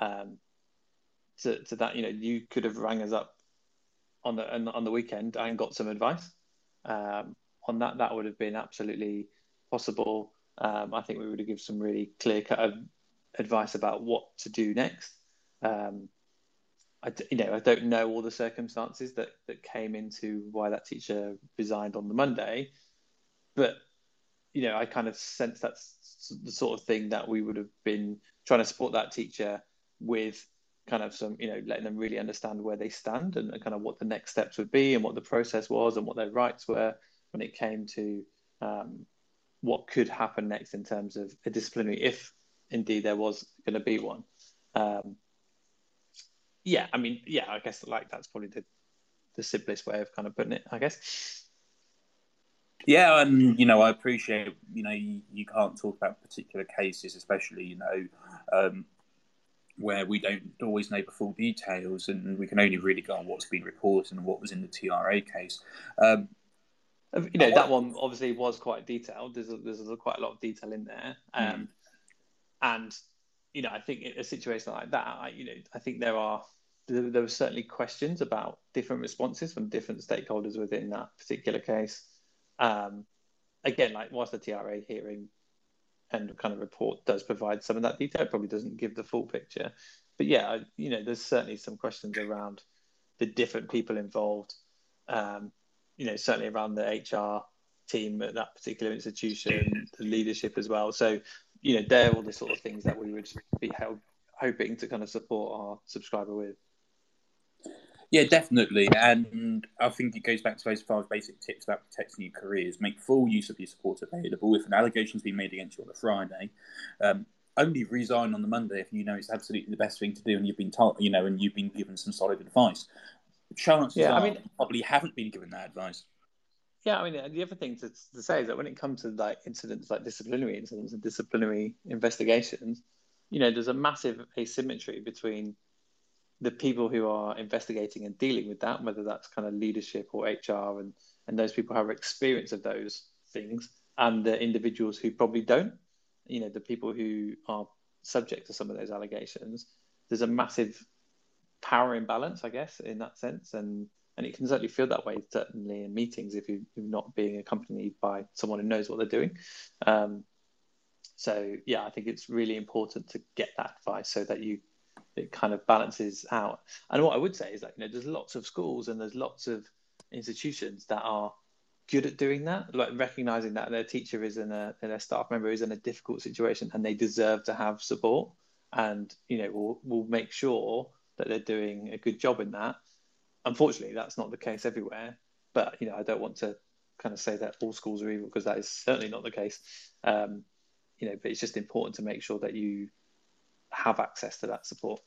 um, to, to that, you know, you could have rang us up on the on the weekend and got some advice um, on that. That would have been absolutely possible. Um, I think we would have given some really clear cut advice about what to do next. Um, I, you know, I don't know all the circumstances that, that came into why that teacher resigned on the Monday, but you know, I kind of sense that's the sort of thing that we would have been trying to support that teacher with kind of some, you know, letting them really understand where they stand and, kind of what the next steps would be and what the process was and what their rights were when it came to um, what could happen next in terms of a disciplinary, if indeed there was going to be one. Um, yeah, I mean, yeah, I guess like that's probably the the simplest way of kind of putting it, I guess. Yeah, and you know, I appreciate you know you, you can't talk about particular cases, especially you know um, where we don't always know the full details, and we can only really go on what's been reported and what was in the TRA case. Um, you know, that one obviously was quite detailed. There's a, there's a, quite a lot of detail in there, um, mm. and you know, I think in a situation like that, I, you know, I think there are there, there were certainly questions about different responses from different stakeholders within that particular case. Um, again, like whilst the TRA hearing and kind of report does provide some of that detail, it probably doesn't give the full picture. But yeah, you know, there's certainly some questions around the different people involved. Um, you know, certainly around the HR team at that particular institution, the leadership as well. So you know, they're all the sort of things that we would be hoping to kind of support our subscriber with. Yeah, definitely. And I think it goes back to those five basic tips about protecting your careers. Make full use of your support available. If an allegation's been made against you on a Friday, um, only resign on the Monday if you know it's absolutely the best thing to do and you've been told, you know, and you've been given some solid advice. Chances yeah, are I mean, probably haven't been given that advice. Yeah, I mean, the other thing to, to say is that when it comes to like incidents like disciplinary incidents and disciplinary investigations, you know, there's a massive asymmetry between the people who are investigating and dealing with that, whether that's kind of leadership or HR, and and those people have experience of those things, and the individuals who probably don't. You know, the people who are subject to some of those allegations. There's a massive power imbalance, I guess, in that sense, and and it can certainly feel that way certainly in meetings if you, are not being accompanied by someone who knows what they're doing um, so yeah i think it's really important to get that advice so that you it kind of balances out and what i would say is that you know there's lots of schools and there's lots of institutions that are good at doing that like recognizing that their teacher is in a their staff member is in a difficult situation and they deserve to have support and you know we'll, we'll make sure that they're doing a good job in that unfortunately, that's not the case everywhere. But you know, I don't want to kind of say that all schools are evil because that is certainly not the case. Um, you know, but it's just important to make sure that you have access to that support.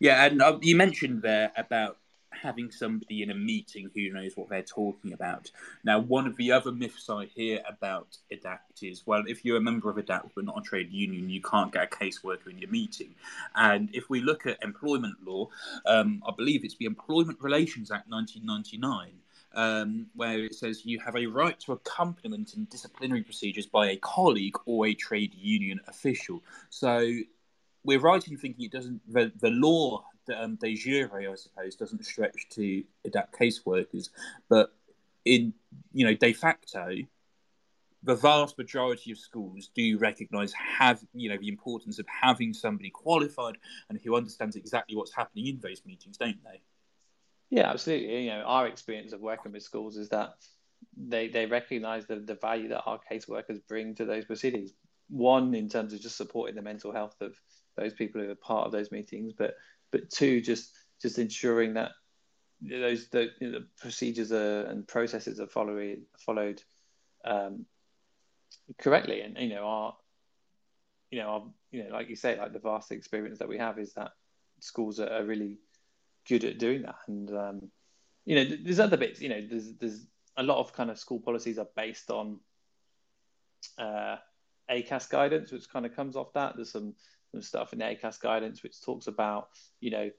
Yeah, and uh, you mentioned there about having somebody in a meeting who knows what they're talking about. Now, one of the other myths I hear about Edapt is well, if you're a member of Edapt but not a trade union, you can't get a caseworker in your meeting. And if we look at employment law, um, I believe it's the Employment Relations Act 1999. Um, where it says you have a right to accompaniment in disciplinary procedures by a colleague or a trade union official. So we're right in thinking it doesn't the, the law um, de jure, I suppose, doesn't stretch to Edapt caseworkers, but in you know de facto, the vast majority of schools do recognise have you know the importance of having somebody qualified and who understands exactly what's happening in those meetings, don't they? Yeah, absolutely. You know, our experience of working with schools is that they they recognise the, the value that our caseworkers bring to those proceedings. One, in terms of just supporting the mental health of those people who are part of those meetings, but but two, just just ensuring that those the, you know, the procedures are, and processes are followed followed um, correctly, and you know our you know our, you know like you say, like the vast experience that we have is that schools are, are really good at doing that, and um, you know there's other bits. You know there's there's a lot of kind of school policies are based on uh, ACAS guidance, which kind of comes off that. There's some stuff in the ACAS guidance which talks about, you know,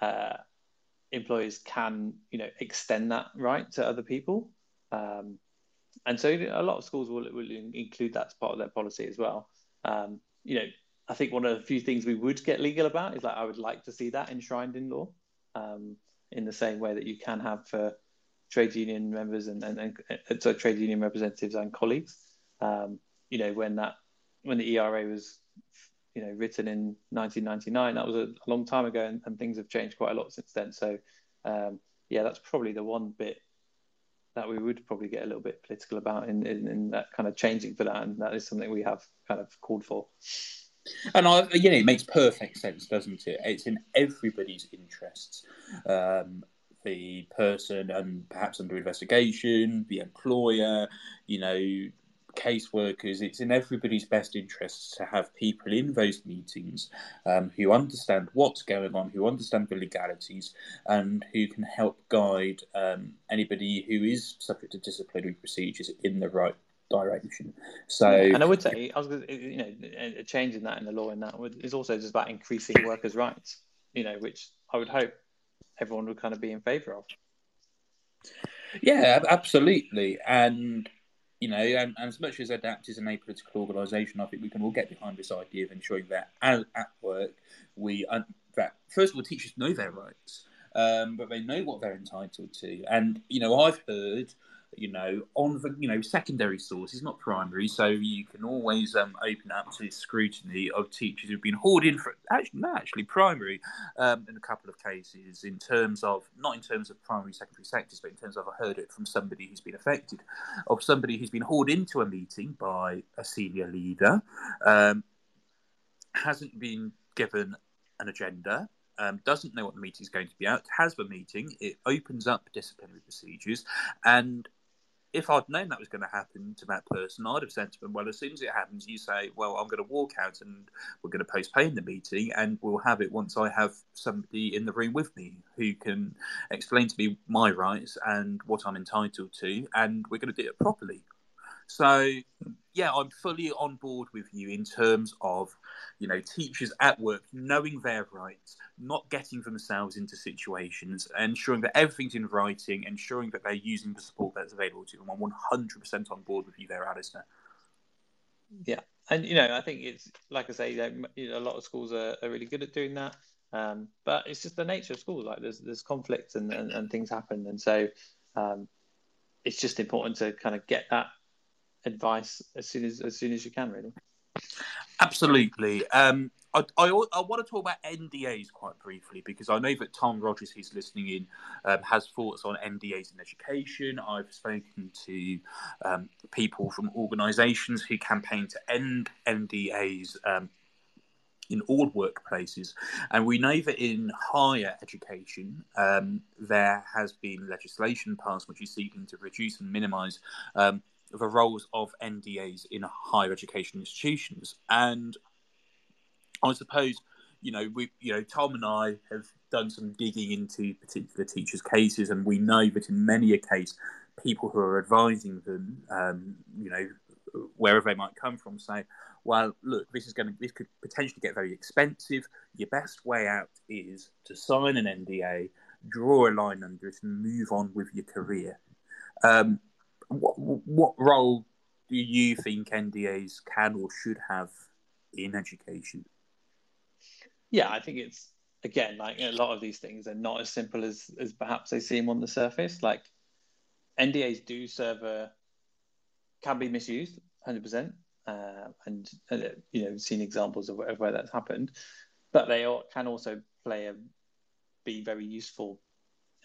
uh, employers can, you know, extend that right to other people. Um, and so a lot of schools will, will include that as part of their policy as well. Um, you know, I think one of the few things we would get legal about is like I would like to see that enshrined in law, um, in the same way that you can have for trade union members and and, and so trade union representatives and colleagues. Um, you know, when that when the ERA was you know written in 1999, that was a, long time ago, and, and, things have changed quite a lot since then. So um, yeah, that's probably the one bit that we would probably get a little bit political about in, in, in that kind of changing for that, and that is something we have kind of called for. And I, you know, it makes perfect sense, doesn't it? It's in everybody's interests. Um, the person and perhaps under investigation, the employer, you know, caseworkers, it's in everybody's best interests to have people in those meetings um, who understand what's going on, who understand the legalities, and who can help guide um, anybody who is subject to disciplinary procedures in the right direction. So, yeah, and I would say, I was, you know, a change in that in the law in that is also just about increasing workers' rights. You know, which I would hope everyone would kind of be in favour of. Yeah, absolutely, and you know, and, and, as much as Edapt is an apolitical organisation, I think we can all get behind this idea of ensuring that at, at work we uh, that first of all teachers know their rights, um, but they know what they're entitled to. And you know, I've heard you know, on the you know secondary sources, not primary. So you can always um, open up to scrutiny of teachers who've been hauled in for actually, not actually primary um, in a couple of cases. In terms of not in terms of primary, secondary sectors, but in terms of I heard it from somebody who's been affected, of somebody who's been hauled into a meeting by a senior leader, um, hasn't been given an agenda, um, doesn't know what the meeting is going to be at, has the meeting, it opens up disciplinary procedures, and if I'd known that was going to happen to that person, I'd have said to them, well, as soon as it happens, you say, well, I'm going to walk out and we're going to postpone the meeting and we'll have it once I have somebody in the room with me who can explain to me my rights and what I'm entitled to, and we're going to do it properly. So, yeah, I'm fully on board with you in terms of, you know, teachers at work knowing their rights, not getting themselves into situations, ensuring that everything's in writing, ensuring that they're using the support that's available to them. I'm 100% on board with you there, Alistair. Yeah, and you know, I think it's like I say, you know, a lot of schools are, are really good at doing that. Um, but it's just the nature of schools. Like there's there's conflict and, and, and things happen, and so um, it's just important to kind of get that advice as soon as as soon as you can, really. Absolutely. Um, I, I, I, want to talk about NDAs quite briefly because I know that Tom Rogers, who's listening in, um, has thoughts on NDAs in education. I've spoken to um, people from organisations who campaign to end NDAs um, in all workplaces. And we know that in higher education, um, there has been legislation passed which is seeking to reduce and minimise um, the roles of NDAs in higher education institutions. And I suppose, you know, we, you know, Tom and I have done some digging into particular teachers' cases, and we know that in many a case, people who are advising them, um, you know, wherever they might come from, say, well, look, this is going to, this could potentially get very expensive. Your best way out is to sign an NDA, draw a line under it, and move on with your career. Um, what, what role do you think NDAs can or should have in education? Yeah, I think it's again like a lot of these things are not as simple as as perhaps they seem on the surface. Like NDAs do serve a can be misused, hundred uh, percent, and uh, you know seen examples of, of where that's happened, but they all, can also play a be very useful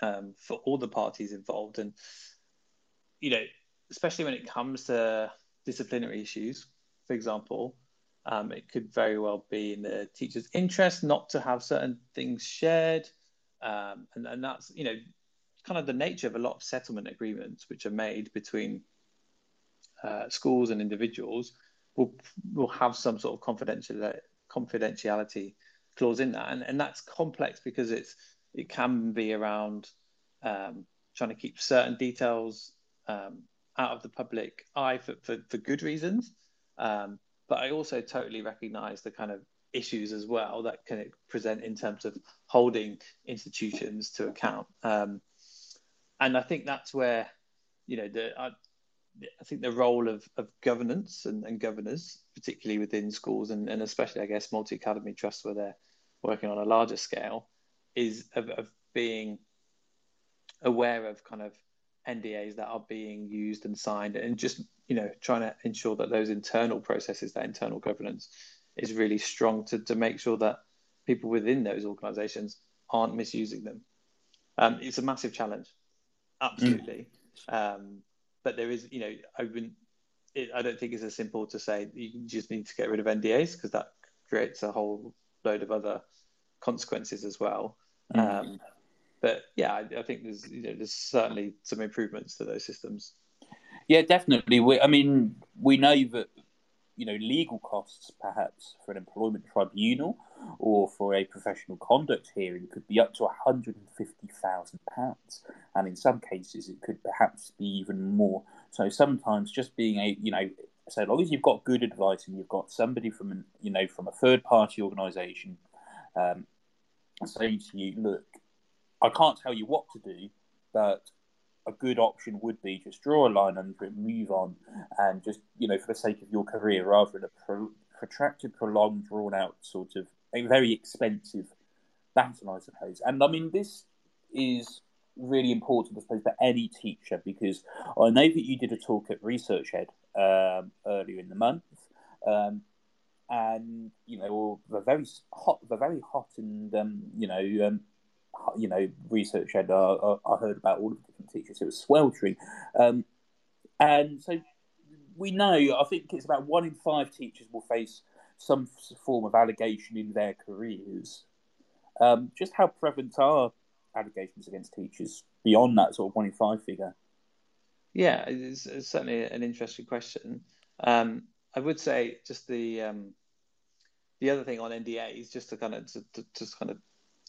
um, for all the parties involved and you know, especially when it comes to disciplinary issues, for example, um, it could very well be in the teacher's interest not to have certain things shared. Um, and, and that's, you know, kind of the nature of a lot of settlement agreements which are made between uh, schools and individuals will will have some sort of confidential confidentiality clause in that, and and that's complex because it's it can be around um, trying to keep certain details um, out of the public eye for, for, for good reasons. Um, but I also totally recognize the kind of issues as well that can present in terms of holding institutions to account. Um, and I think that's where, you know, the, uh, I think the role of, of governance and, and governors, particularly within schools and, and especially, I guess, multi academy trusts where they're working on a larger scale, is of, of being aware of kind of NDAs that are being used and signed, and just you know trying to ensure that those internal processes, that internal governance, is really strong to to make sure that people within those organisations aren't misusing them. Um, it's a massive challenge, absolutely. Mm. Um, but there is, you know, I wouldn't. It, I don't think it's as simple to say you just need to get rid of NDAs because that creates a whole load of other consequences as well. Mm. Um, but yeah, I, I, think there's you know there's certainly some improvements to those systems. Yeah, definitely. We, I mean, we know that you know legal costs, perhaps for an employment tribunal or for a professional conduct hearing, could be up to one hundred and fifty thousand pounds, and in some cases it could perhaps be even more. So sometimes just being a you know so long as you've got good advice and you've got somebody from an, you know from a third party organisation um, saying to you, look, I can't tell you what to do, but a good option would be just draw a line under it, move on, and just you know for the sake of your career, rather than a pro- protracted, prolonged, drawn out sort of a very expensive battle, I suppose. And I mean this is really important, I suppose, for any teacher because I know that you did a talk at researchED um, earlier in the month. Um, and you know, the very hot, the very hot, and um, you know, um, you know research I, uh, I heard about all of the different teachers. It was sweltering, um, and so we know. I think it's about one in five teachers will face some form of allegation in their careers. Um, just how prevalent are allegations against teachers beyond that sort of one in five figure? Yeah, it's, it's certainly an interesting question. Um, I would say just the um, the other thing on NDAs, just to kind of to, to just kind of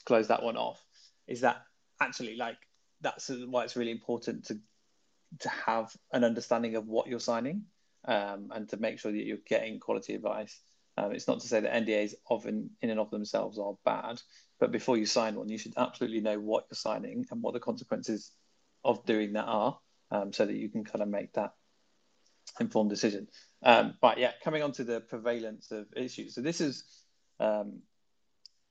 close that one off, is that actually like that's why it's really important to to have an understanding of what you're signing um, and to make sure that you're getting quality advice. Um, it's not to say that NDAs often in and of themselves are bad, but before you sign one, you should absolutely know what you're signing and what the consequences of doing that are, um, so that you can kind of make that informed decision. Um, but yeah, coming on to the prevalence of issues. So this is um,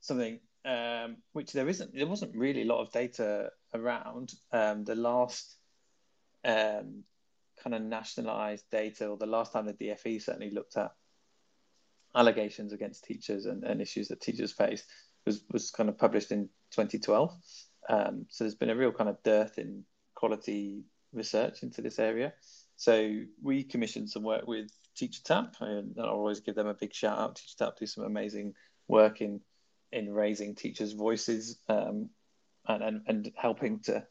something um, which there isn't there wasn't really a lot of data around. Um, the last um, kind of nationalized data, or the last time the DFE certainly looked at allegations against teachers and, and issues that teachers face, was was kind of published in 2012. Um, so there's been a real kind of dearth in quality research into this area. So we commissioned some work with Teacher Tapp, and I'll always give them a big shout out. Teacher Tapp do some amazing work in in raising teachers' voices um, and, and, and helping to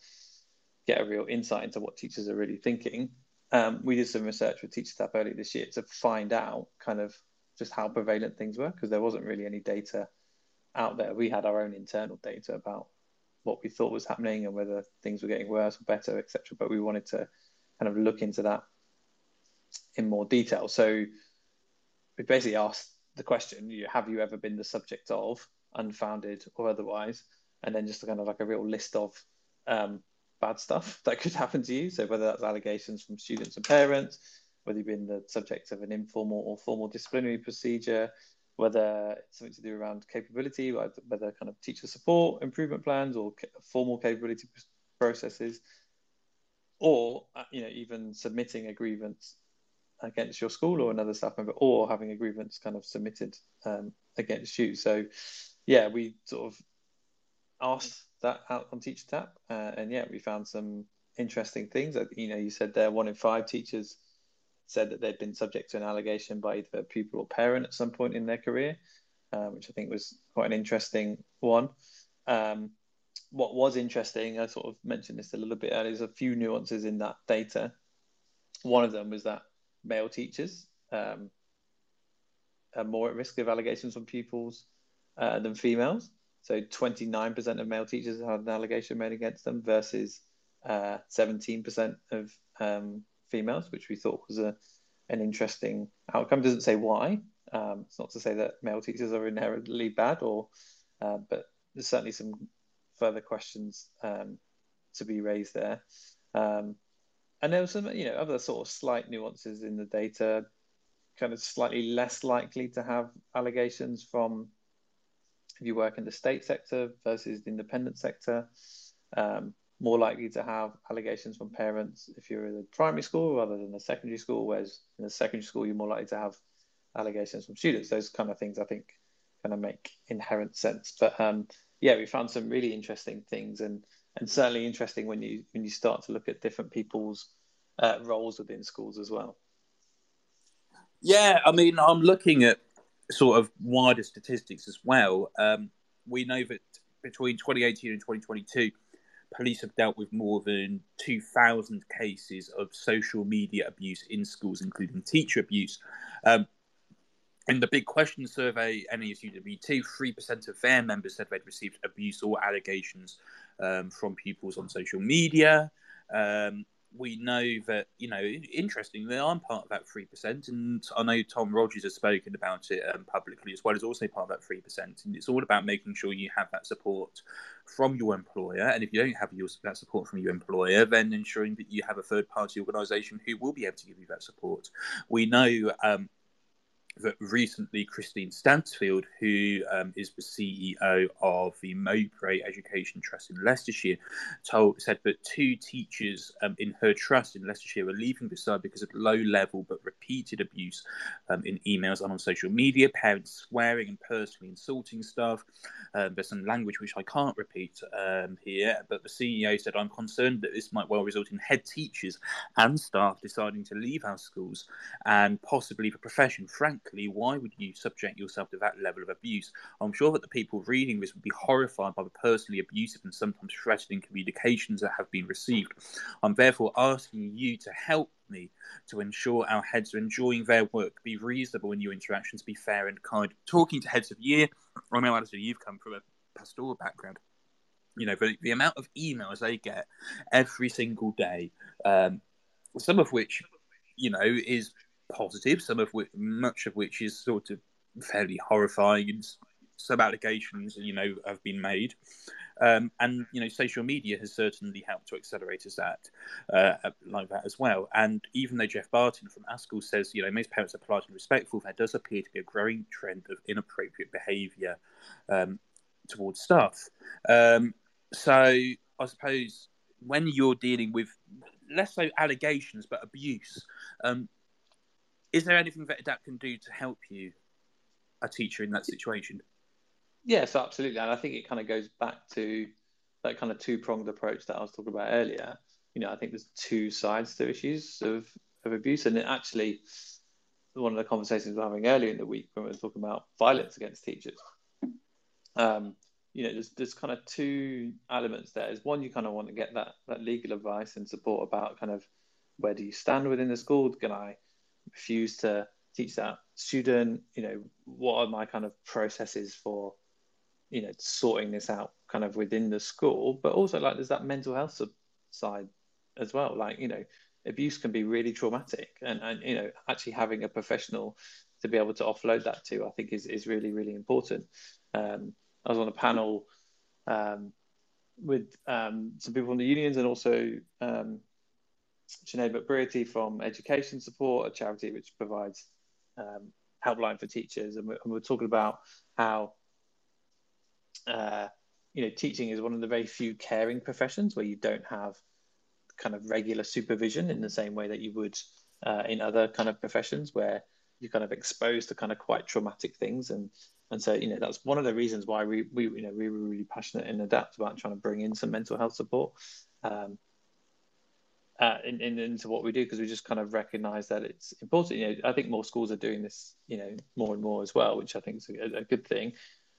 get a real insight into what teachers are really thinking. Um, we did some research with Teacher Tapp earlier this year to find out kind of just how prevalent things were because there wasn't really any data out there. We had our own internal data about what we thought was happening and whether things were getting worse or better, etc. But we wanted to kind of look into that in more detail. So we basically asked the question: Have you ever been the subject of unfounded or otherwise, and then just kind of like a real list of um, bad stuff that could happen to you. So whether that's allegations from students and parents, whether you've been the subject of an informal or formal disciplinary procedure, whether it's something to do around capability, whether kind of teacher support improvement plans or formal capability processes, or uh, you know even submitting a grievance against your school or another staff member, or having a grievance kind of submitted um, against you. So yeah, we sort of asked that out on Teacher Tapp, uh, and yeah, we found some interesting things. You know, you said there one in five teachers said that they'd been subject to an allegation by either a pupil or parent at some point in their career, uh, which I think was quite an interesting one. Um, what was interesting, I sort of mentioned this a little bit earlier, there's a few nuances in that data. One of them was that male teachers um, are more at risk of allegations from pupils uh, than females. So 29% of male teachers had an allegation made against them versus uh, 17% of um, females, which we thought was a, an interesting outcome. Doesn't say why. Um, it's not to say that male teachers are inherently bad, or uh, but there's certainly some further questions um, to be raised there. Um, and there were some, you know, other sort of slight nuances in the data, kind of slightly less likely to have allegations from if you work in the state sector versus the independent sector. Um, more likely to have allegations from parents if you're in a primary school rather than a secondary school, whereas in a secondary school, you're more likely to have allegations from students. Those kind of things I think kind of make inherent sense. But um, yeah, we found some really interesting things and and certainly interesting when you when you start to look at different people's uh, roles within schools as well. Yeah, I mean, I'm looking at sort of wider statistics as well. Um, we know that between 2018 and 2022, police have dealt with more than 2,000 cases of social media abuse in schools, including teacher abuse. Um, in the big question survey, NASUWT, 3% of their members said they'd received abuse or allegations um, from pupils on social media. Um, we know that, you know, interestingly, I'm part of that 3%. And I know Tom Rogers has spoken about it um, publicly as well as also part of that 3%. And it's all about making sure you have that support from your employer. And if you don't have your, that support from your employer, then ensuring that you have a third party organisation who will be able to give you that support. We know um, that recently Christine Stansfield, who um, is the CEO of the Mowbray Education Trust in Leicestershire, told said that two teachers um, in her trust in Leicestershire were leaving the site because of low level but repeated abuse um, in emails and on social media, parents swearing and personally insulting staff. Um, there's some language which I can't repeat um, here, but the CEO said, I'm concerned that this might well result in head teachers and staff deciding to leave our schools and possibly the profession, frankly why would you subject yourself to that level of abuse? I'm sure that the people reading this would be horrified by the personally abusive and sometimes threatening communications that have been received. I'm therefore asking you to help me to ensure our heads are enjoying their work, be reasonable in your interactions, be fair and kind. Talking to heads of year, know, Alistair, you've come from a pastoral background. You know, the, the amount of emails they get every single day, um, some of which, you know, is positive, some of which, much of which is sort of fairly horrifying, and some allegations, you know, have been made. Um, and you know, social media has certainly helped to accelerate us that uh, like that as well. And even though Geoff Barton from ASCL says, you know, most parents are polite and respectful, there does appear to be a growing trend of inappropriate behaviour um, towards staff. Um, so I suppose when you're dealing with less so allegations but abuse, um, is there anything that Edapt can do to help you, a teacher in that situation? Yes, absolutely. And I think it kind of goes back to that kind of two pronged approach that I was talking about earlier. You know, I think there's two sides to issues of, of abuse. And actually, one of the conversations we are having earlier in the week when we were talking about violence against teachers, um, you know, there's, there's kind of two elements there. Is one, you kind of want to get that, that legal advice and support about kind of where do you stand within the school? Can I refuse to teach that student you know what are my kind of processes for you know sorting this out kind of within the school but also like there's that mental health side as well. Like you know abuse can be really traumatic and and you know actually having a professional to be able to offload that to i think is, is really really important. Um, i was on a panel um, with um, some people from the unions and also um, Sinead McBrearty from Education Support, a charity which provides um, helpline for teachers, and we're, and we're talking about how uh, you know teaching is one of the very few caring professions where you don't have kind of regular supervision in the same way that you would uh, in other kind of professions where you're kind of exposed to kind of quite traumatic things. And and so you know that's one of the reasons why we we you know we were really passionate and Edapt about trying to bring in some mental health support. Um, uh, in, in, into what we do because we just kind of recognize that it's important. You know, I think more schools are doing this, you know, more and more as well, which I think is a, a good thing.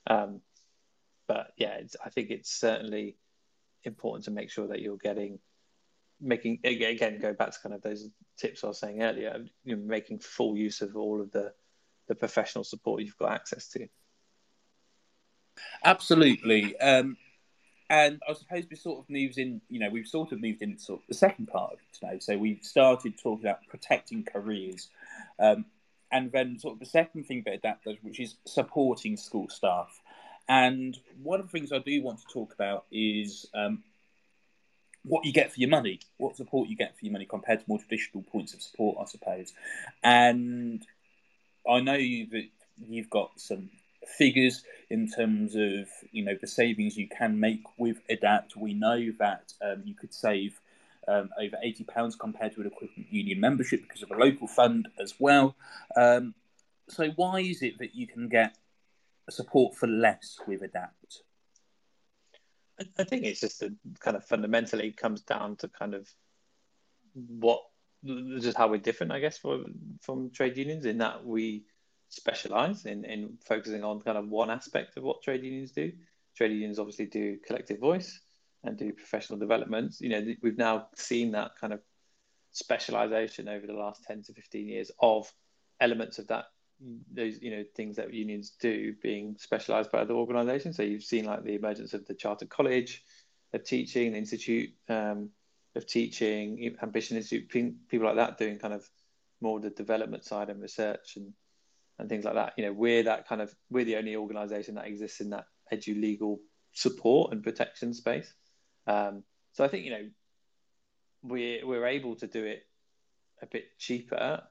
Um, but yeah, I think it's certainly important to make sure that you're getting, making again, go back to kind of those tips I was saying earlier, you making full use of all of the the professional support you've got access to. Absolutely. Um, and I suppose we sort of moves in, you know, we've sort of moved into sort of the second part of today. So we've started talking about protecting careers. Um, and then sort of the second thing that that does, which is supporting school staff. And one of the things I do want to talk about is um, what you get for your money, what support you get for your money compared to more traditional points of support, I suppose. And I know that you've got some figures in terms of you know the savings you can make with Edapt. We know that um, you could save um, over eighty pounds compared to an equivalent union membership because of a local fund as well. Um, so why is it that you can get support for less with Edapt? I think it's just a kind of fundamentally comes down to kind of what just how we're different, I guess, from from trade unions in that we specialize in, in focusing on kind of one aspect of what trade unions do. Trade unions obviously do collective voice and do professional developments. You know, we've now seen that kind of specialization over the last 10 to 15 years of elements of that those you know things that unions do being specialized by other organizations so you've seen like the emergence of the chartered college of teaching the institute um, of teaching ambition institute people like that doing kind of more the development side and research and and things like that. You know, we're that kind of we're the only organisation that exists in that edu legal support and protection space. Um, so I think you know we're we're able to do it a bit cheaper.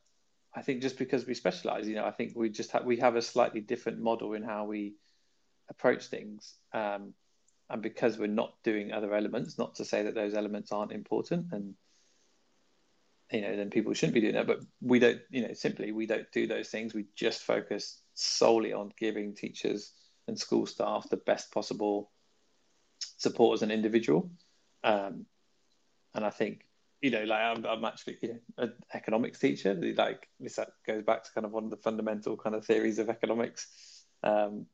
I think just because we specialise, you know, I think we just have we have a slightly different model in how we approach things. Um, and because we're not doing other elements, not to say that those elements aren't important and you know, then people shouldn't be doing that. But we don't, you know, simply we don't do those things. We just focus solely on giving teachers and school staff the best possible support as an individual. Um, and I think, you know, like I'm, I'm actually you know, an economics teacher. Like this that goes back to kind of one of the fundamental kind of theories of economics. Um,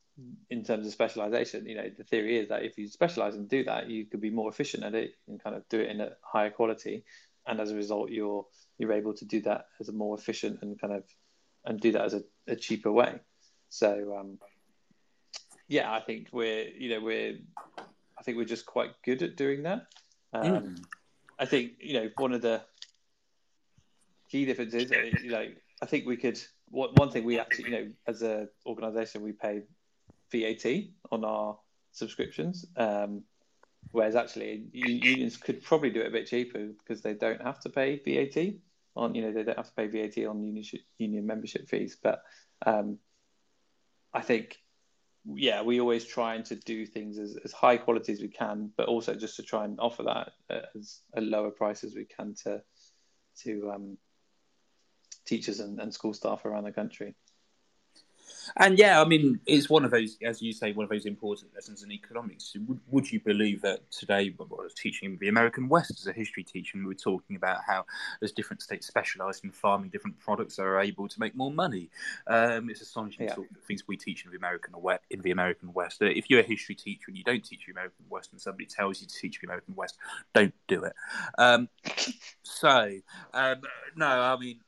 in terms of specialization, you know, the theory is that if you specialize and do that, you could be more efficient at it and kind of do it in a higher quality and as a result, you're you're able to do that as a more efficient and kind of and do that as a, a cheaper way. So um, yeah, I think we're you know we're I think we're just quite good at doing that. Um, mm. I think you know one of the key differences, you know, I think we could one one thing we actually you know as an organisation we pay VAT on our subscriptions. Um, Whereas actually, unions could probably do it a bit cheaper because they don't have to pay VAT on, you know, they don't have to pay VAT on union, union membership fees. But um, I think, yeah, we always trying to do things as, as high quality as we can, but also just to try and offer that as a lower price as we can to to um, teachers and, and school staff around the country. And yeah, I mean, it's one of those, as you say, one of those important lessons in economics. Would, would you believe that today, I was teaching the American West as a history teacher, and we were talking about how as different states specialise in farming different products, are able to make more money. Um, it's astonishing yeah. sort of things we teach in the American in the American West. If you're a history teacher and you don't teach the American West, and somebody tells you to teach the American West, don't do it. Um, so, um, no, I mean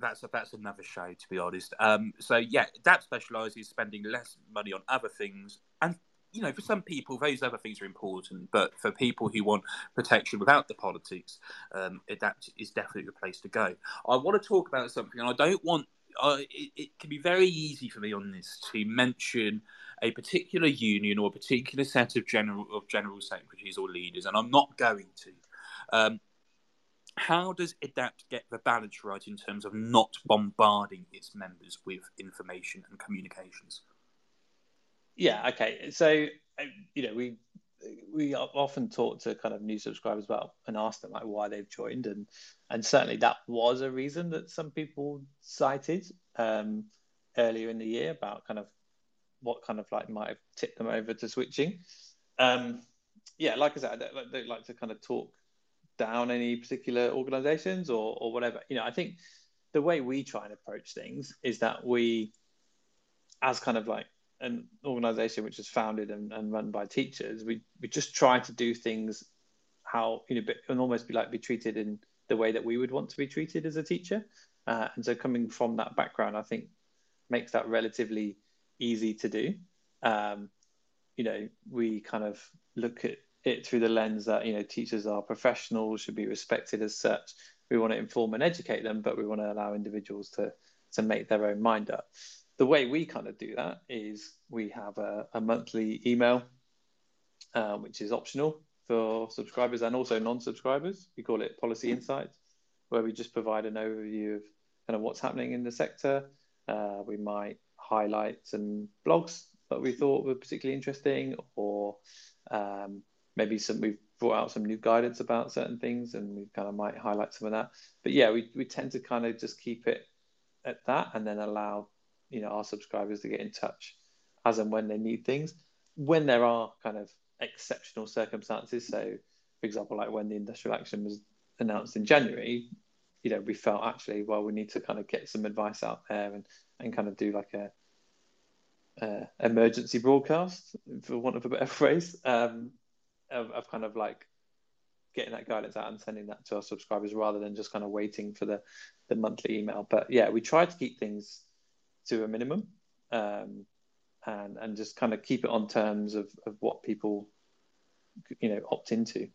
that's that's another show to be honest. Um, so yeah, Edapt specialises spending less money on other things, and you know, for some people, those other things are important. But for people who want protection without the politics, um, Edapt is definitely the place to go. I want to talk about something, and I don't want. Uh, it, it can be very easy for me on this to mention a particular union or a particular set of general of general secretaries or leaders, and I'm not going to. Um, how does Edapt get the balance right in terms of not bombarding its members with information and communications? Yeah okay. So uh, you know we we often talk to kind of new subscribers about and ask them like why they've joined and and certainly that was a reason that some people cited um, earlier in the year about kind of what kind of like might have tipped them over to switching. Um, yeah like i said I I don't like to kind of talk down any particular organizations or, or whatever. You know, I think the way we try and approach things is that we, as kind of like an organization which is founded and, and run by teachers, we, we just try to do things how, you know, and almost be like be treated in the way that we would want to be treated as a teacher. Uh, and so coming from that background, I think makes that relatively easy to do. Um, you know, we kind of look at it through the lens that you know teachers are professionals, should be respected as such. We want to inform and educate them, but we want to allow individuals to to make their own mind up. The way we kind of do that is we have a, a monthly email, uh, which is optional for subscribers and also non-subscribers. We call it Policy Insights, where we just provide an overview of kind of what's happening in the sector. Uh, we might highlight some blogs that we thought were particularly interesting, or um, maybe some we've brought out some new guidance about certain things, and we kind of might highlight some of that. But yeah, we we tend to kind of just keep it at that, and then allow you know our subscribers to get in touch as and when they need things. When there are kind of exceptional circumstances, so for example, like when the industrial action was announced in January, you know, we felt actually, well, we need to kind of get some advice out there and, and kind of do like a, emergency broadcast, for want of a better phrase, um, of, of kind of like getting that guidance out and sending that to our subscribers rather than just kind of waiting for the, the monthly email. But yeah, we try to keep things to a minimum um, and, and just kind of keep it on terms of, of what people, you know, opt into.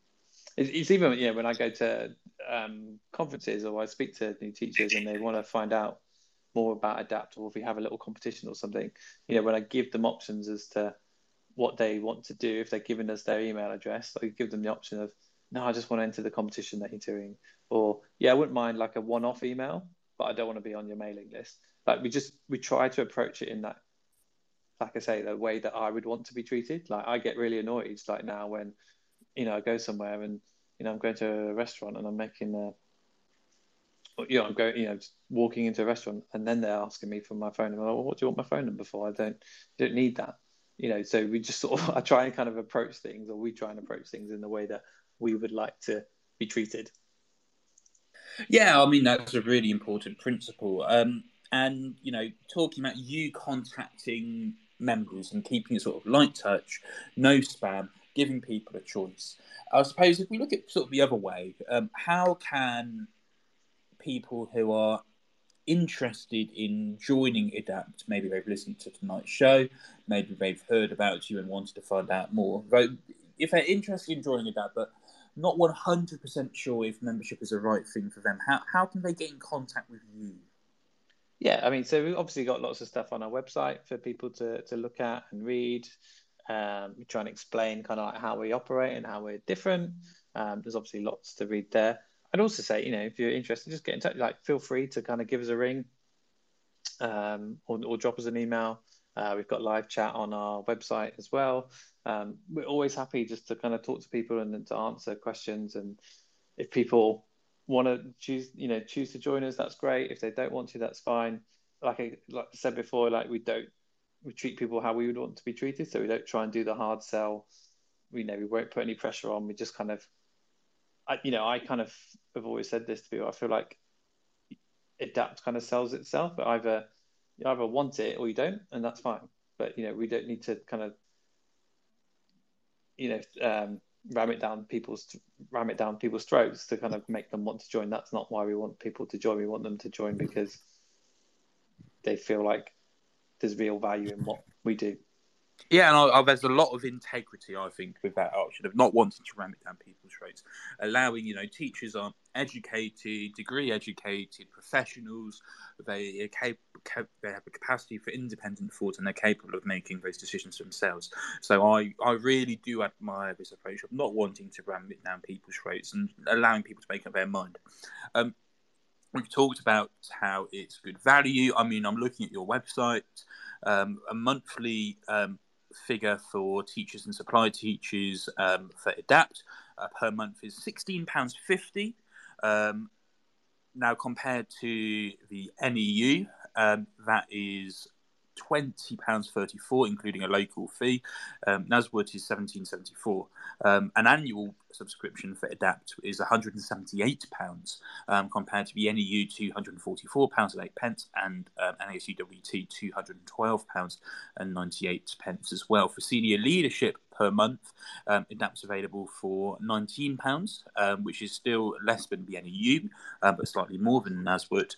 It's, it's even, you know, when I go to um, conferences or I speak to new teachers and they want to find out more about Edapt or if we have a little competition or something you know when i give them options as to what they want to do if they're giving us their email address i give them the option of no i just want to enter the competition that you're doing or yeah i wouldn't mind like a one-off email but i don't want to be on your mailing list like we just we try to approach it in that like i say the way that i would want to be treated like i get really annoyed like now when you know i go somewhere and you know i'm going to a restaurant and i'm making a you know, I'm going, you know, walking into a restaurant and then they're asking me for my phone. Like, well, what do you want my phone number for? I don't, don't need that. You know, so we just sort of, I try and kind of approach things or we try and approach things in the way that we would like to be treated. Yeah, I mean, that's a really important principle. Um, and, you know, talking about you contacting members and keeping it sort of light touch, no spam, giving people a choice. I suppose if we look at sort of the other way, um, how can people who are interested in joining Edapt, maybe they've listened to tonight's show, maybe they've heard about you and wanted to find out more. If they're interested in joining Edapt, but not 100% sure if membership is the right thing for them, how, how can they get in contact with you? Yeah, I mean, so we've obviously got lots of stuff on our website for people to, to look at and read. Um, we try and explain kind of like how we operate and how we're different. Um, there's obviously lots to read there. I'd also say, you know, if you're interested, just get in touch. Like, feel free to kind of give us a ring, um, or, or drop us an email. Uh, we've got live chat on our website as well. Um, we're always happy just to kind of talk to people and to answer questions. And if people want to choose, you know, choose to join us, that's great. If they don't want to, that's fine. Like I, like I said before, like we don't we treat people how we would want to be treated. So we don't try and do the hard sell. We know we won't put any pressure on. We just kind of I, you know, I kind of have always said this to people. I feel like Edapt kind of sells itself, but either you either want it or you don't, and that's fine. But you know, we don't need to kind of, you know, um, ram it down people's ram it down people's throats to kind of make them want to join. That's not why we want people to join. We want them to join because they feel like there's real value in what we do. Yeah, and I, I, there's a lot of integrity, I think, with that option of not wanting to ram it down people's throats, allowing you know teachers are educated, degree educated professionals. They are cap- they have a capacity for independent thought, and they're capable of making those decisions themselves. So I I really do admire this approach of not wanting to ram it down people's throats and allowing people to make up their mind. Um, we've talked about how it's good value. I mean, I'm looking at your website. Um, a monthly um, figure for teachers and supply teachers um, for Edapt uh, per month is £16.50. Um, now, compared to the NEU, um, that is £20.34, including a local fee. Um, is seventeen seventy four. Um, an annual subscription for Edapt is £178 um, compared to the NEU £244 and 8 pence and um, NASUWT £212 and 98 pence as well. For senior leadership per month, um, Edapt's available for £19, um, which is still less than the NEU, uh, but slightly more than Naswood.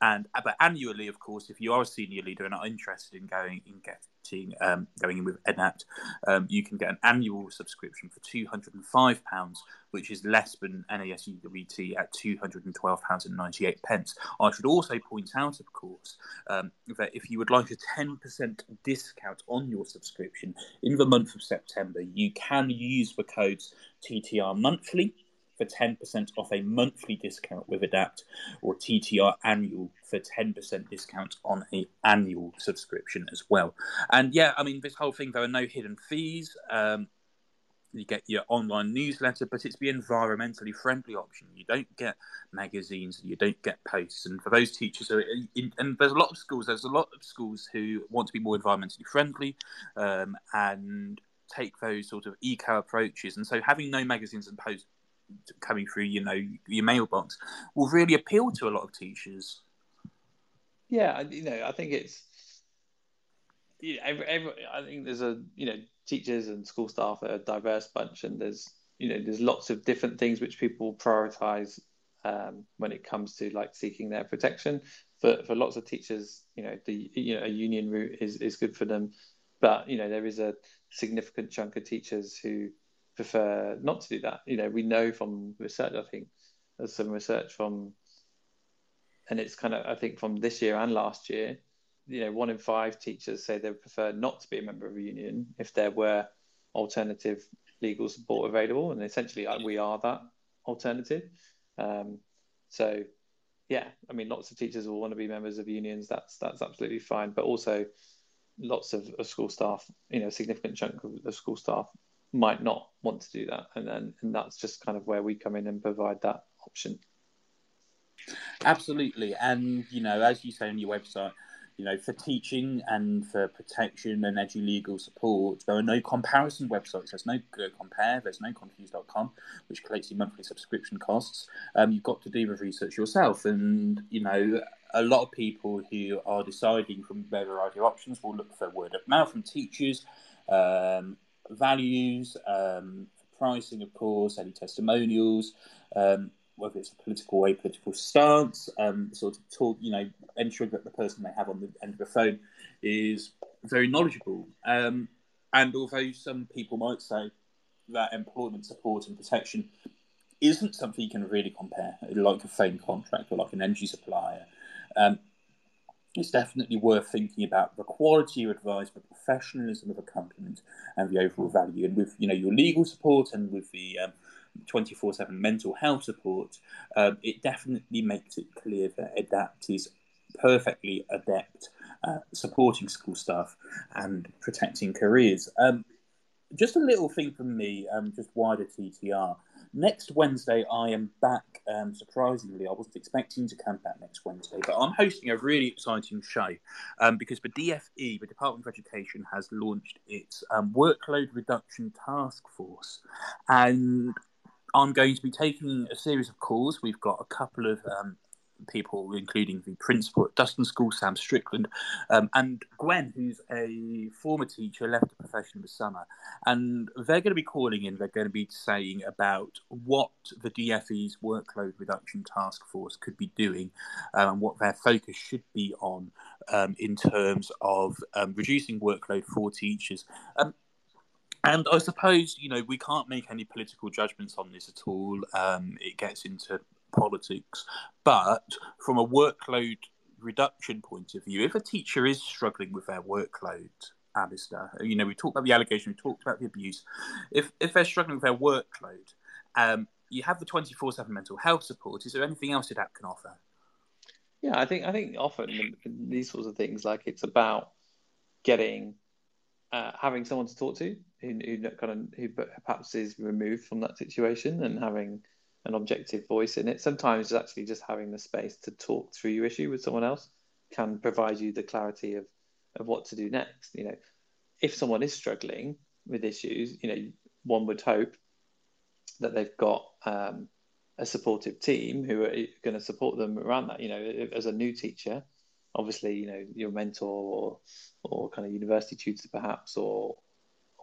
And but annually, of course, if you are a senior leader and are interested in going in getting um, going in with EDAPT, um, you can get an annual subscription for two hundred and five pounds, which is less than NASUWT at two hundred and twelve pounds and ninety eight pence. I should also point out, of course, um, that if you would like a ten percent discount on your subscription in the month of September, you can use the codes TTR monthly for 10% off a monthly discount with Edapt, or TTR annual for 10% discount on a annual subscription as well. And yeah, I mean, this whole thing, there are no hidden fees. Um, you get your online newsletter, but it's the environmentally friendly option. You don't get magazines, you don't get posts. And for those teachers, and there's a lot of schools, there's a lot of schools who want to be more environmentally friendly um, and take those sort of eco approaches. And so having no magazines and posts coming through, you know, your mailbox will really appeal to a lot of teachers. Yeah, you know, I think it's, you know, every, every, I think there's a, you know, teachers and school staff are a diverse bunch, and there's, you know, there's lots of different things which people prioritize um, when it comes to like seeking their protection. For for lots of teachers, you know, the you know a union route is is good for them, but you know there is a significant chunk of teachers who prefer not to do that. You know, we know from research, I think there's some research from, and it's kind of, I think from this year and last year, you know, one in five teachers say they prefer not to be a member of a union if there were alternative legal support available. And essentially, we are that alternative. Um, so, yeah, I mean, lots of teachers will want to be members of unions. That's that's absolutely fine. But also, lots of, of school staff, you know, a significant chunk of, of school staff might not want to do that, and then and that's just kind of where we come in and provide that option. Absolutely, and you know, as you say on your website, you know, for teaching and for protection and edu legal support, there are no comparison websites. There's no compare. There's no confuse.com, which collects your monthly subscription costs. Um, you've got to do the research yourself, and you know, a lot of people who are deciding from their variety of options will look for word of mouth from teachers. Um, values, um, pricing, of course, any testimonials, um, whether it's a political way, political stance, um, sort of talk, you know, ensuring that the person they have on the end of the phone is very knowledgeable. Um, and although some people might say that employment support and protection isn't something you can really compare, like a phone contract or like an energy supplier, um, it's definitely worth thinking about the quality of advice, the professionalism of accompaniment, and the overall value. And with you know your legal support and with the twenty four seven mental health support, um, it definitely makes it clear that Edapt is perfectly adept at supporting school staff and protecting careers. Um, just a little thing from me, um, just wider TTR next Wednesday, I am back. Um, surprisingly, I wasn't expecting to come back next Wednesday, but I'm hosting a really exciting show um, because the DFE, the Department of Education, has launched its um, workload reduction task force, and I'm going to be taking a series of calls. We've got a couple of um, people, including the principal at Duston School, Sam Strickland, um, and Gwen, who's a former teacher, left the profession this summer. And they're going to be calling in, they're going to be saying about what the DFE's workload reduction task force could be doing um, and what their focus should be on um, in terms of um, reducing workload for teachers. Um, and I suppose, you know, we can't make any political judgments on this at all. Um, it gets into politics. But from a workload reduction point of view, if a teacher is struggling with their workload, Alistair, you know, we talked about the allegation, we talked about the abuse. If if they're struggling with their workload, um, you have the twenty four seven mental health support. Is there anything else that can offer? Yeah, I think I think often these sorts of things, like it's about getting uh, having someone to talk to who, who kind of who perhaps is removed from that situation and having an objective voice in it. Sometimes actually just having the space to talk through your issue with someone else can provide you the clarity of of what to do next. You know, if someone is struggling with issues, you know, one would hope that they've got um, a supportive team who are going to support them around that. You know, as a new teacher, obviously, you know, your mentor or or kind of university tutor perhaps, or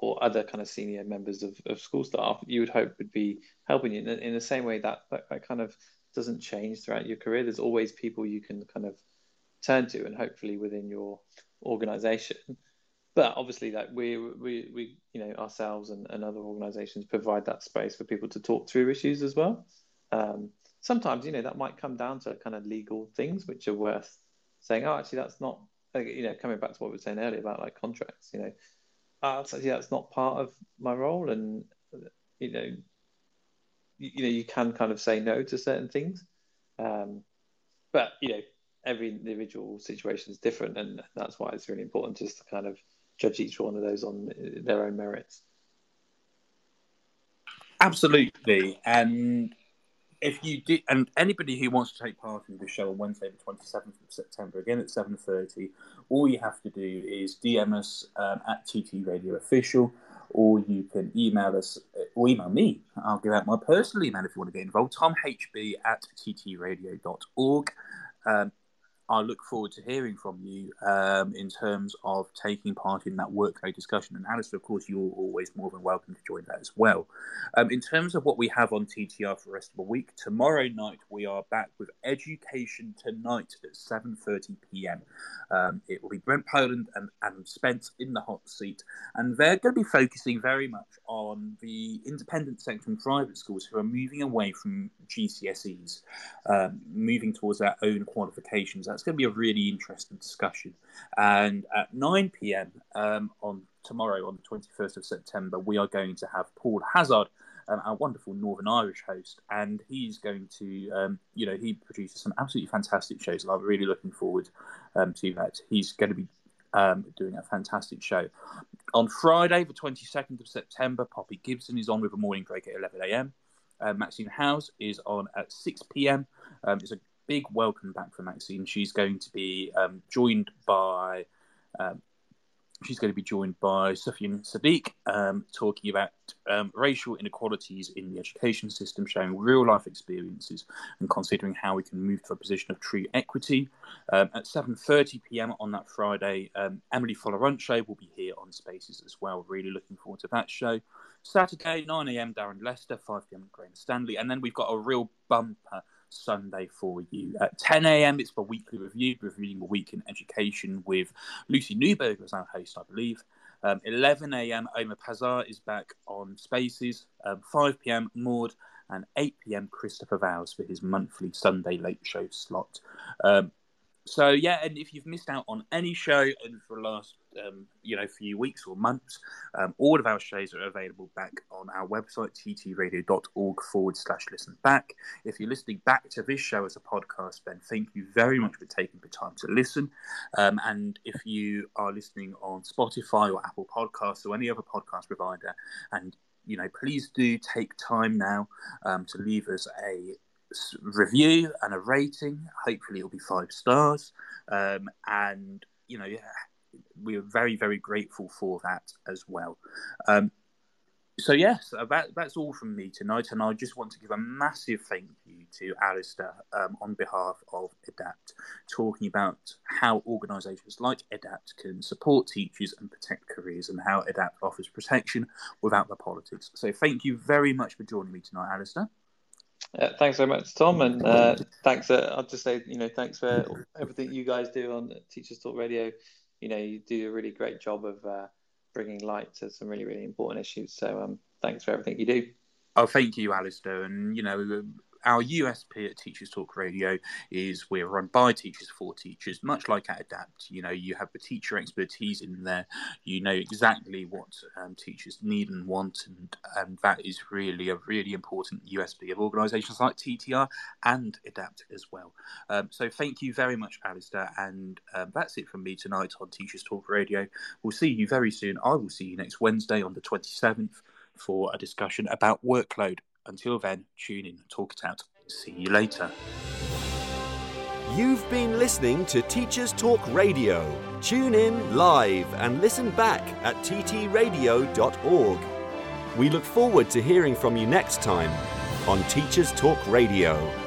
or other kind of senior members of, of school staff you would hope would be helping you in, in the same way that, that, that kind of doesn't change throughout your career. There's always people you can kind of turn to, and hopefully within your organization. But obviously, like we we we you know ourselves and, and other organizations provide that space for people to talk through issues as well. Um, sometimes you know that might come down to kind of legal things which are worth saying. Oh, actually, that's not you know coming back to what we were saying earlier about like contracts. You know, oh, actually that's not part of my role, and you know, you, you know you can kind of say no to certain things. Um, but you know every individual situation is different, and that's why it's really important just to kind of judge each one of those on their own merits. Absolutely, and if you did, and anybody who wants to take part in the show on Wednesday, the twenty seventh of September, again at seven thirty, all you have to do is DM us um, at TT Radio Official, or you can email us or email me. I'll give out my personal email if you want to get involved. TomHB at ttradio.org. Um, I look forward to hearing from you um, in terms of taking part in that workload discussion. And Alistair, of course, you're always more than welcome to join that as well. Um, in terms of what we have on TTR for the rest of the week, tomorrow night we are back with Education Tonight at 7.30 p.m. Um, it will be Brent Poland and Adam Spence in the hot seat. And they're going to be focusing very much on the independent sector and private schools who are moving away from GCSEs, um, moving towards their own qualifications. That's going to be a really interesting discussion. And at 9 p.m. Um, on tomorrow, on the 21st of September, we are going to have Paul Hazard. Um, our wonderful Northern Irish host, and he's going to, um, you know, he produces some absolutely fantastic shows, and I'm really looking forward um, to that. He's going to be um, doing a fantastic show. On Friday, the 22nd of September, Poppy Gibson is on with a morning break at 11 a.m. Uh, Maxine House is on at 6 p.m. Um, it's a big welcome back for Maxine. She's going to be um, joined by. Um, she's going to be joined by Sufyan Sadiq, um, talking about um, racial inequalities in the education system, sharing real life experiences and considering how we can move to a position of true equity. Um, at 7:30 p.m. on that Friday, um, Emily Folorunsho will be here on Spaces as well. Really looking forward to that show. Saturday, 9 a.m. Darren Lester, 5 p.m. Graham Stanley, and then we've got a real bumper Sunday for you. At 10 a.m., it's for weekly review, reviewing the week in education with Lucy Newberg as our host, I believe. Um, 11 a.m., Omar Pazar is back on Spaces. Um, 5 p.m., Maud, and 8 p.m., Christopher Vows for his monthly Sunday late show slot. Um, so yeah, and if you've missed out on any show for the last um, you know few weeks or months, um, all of our shows are available back on our website ttradio.org forward slash listen back. If you're listening back to this show as a podcast, then thank you very much for taking the time to listen. Um, and if you are listening on Spotify or Apple Podcasts or any other podcast provider, and you know, please do take time now um, to leave us a review and a rating. Hopefully, it'll be five stars. Um, and you know, we are very, very grateful for that as well. Um, so yes, that, that's all from me tonight, and I just want to give a massive thank you to Alistair um, on behalf of EDAPT, talking about how organisations like EDAPT can support teachers and protect careers, and how EDAPT offers protection without the politics. So thank you very much for joining me tonight, Alistair. Uh, thanks very much, Tom, and uh, thanks. Uh, I'll just say, you know, thanks for everything you guys do on Teachers Talk Radio. You know, you do a really great job of uh, bringing light to some really, really important issues. So, um, thanks for everything you do. Oh, thank you, Alistair. And you know, our USP at Teachers Talk Radio is we're run by teachers for teachers, much like at Edapt. You know, you have the teacher expertise in there. You know exactly what um, teachers need and want, and, that is really a really important USP of organisations like TTR and Edapt as well. Um, so thank you very much, Alistair, and um, that's it from me tonight on Teachers Talk Radio. We'll see you very soon. I will see you next Wednesday on the 27th for a discussion about workload until then, tune in, and talk it out. See you later. You've been listening to Teachers Talk Radio. Tune in live and listen back at ttradio.org. We look forward to hearing from you next time on Teachers Talk Radio.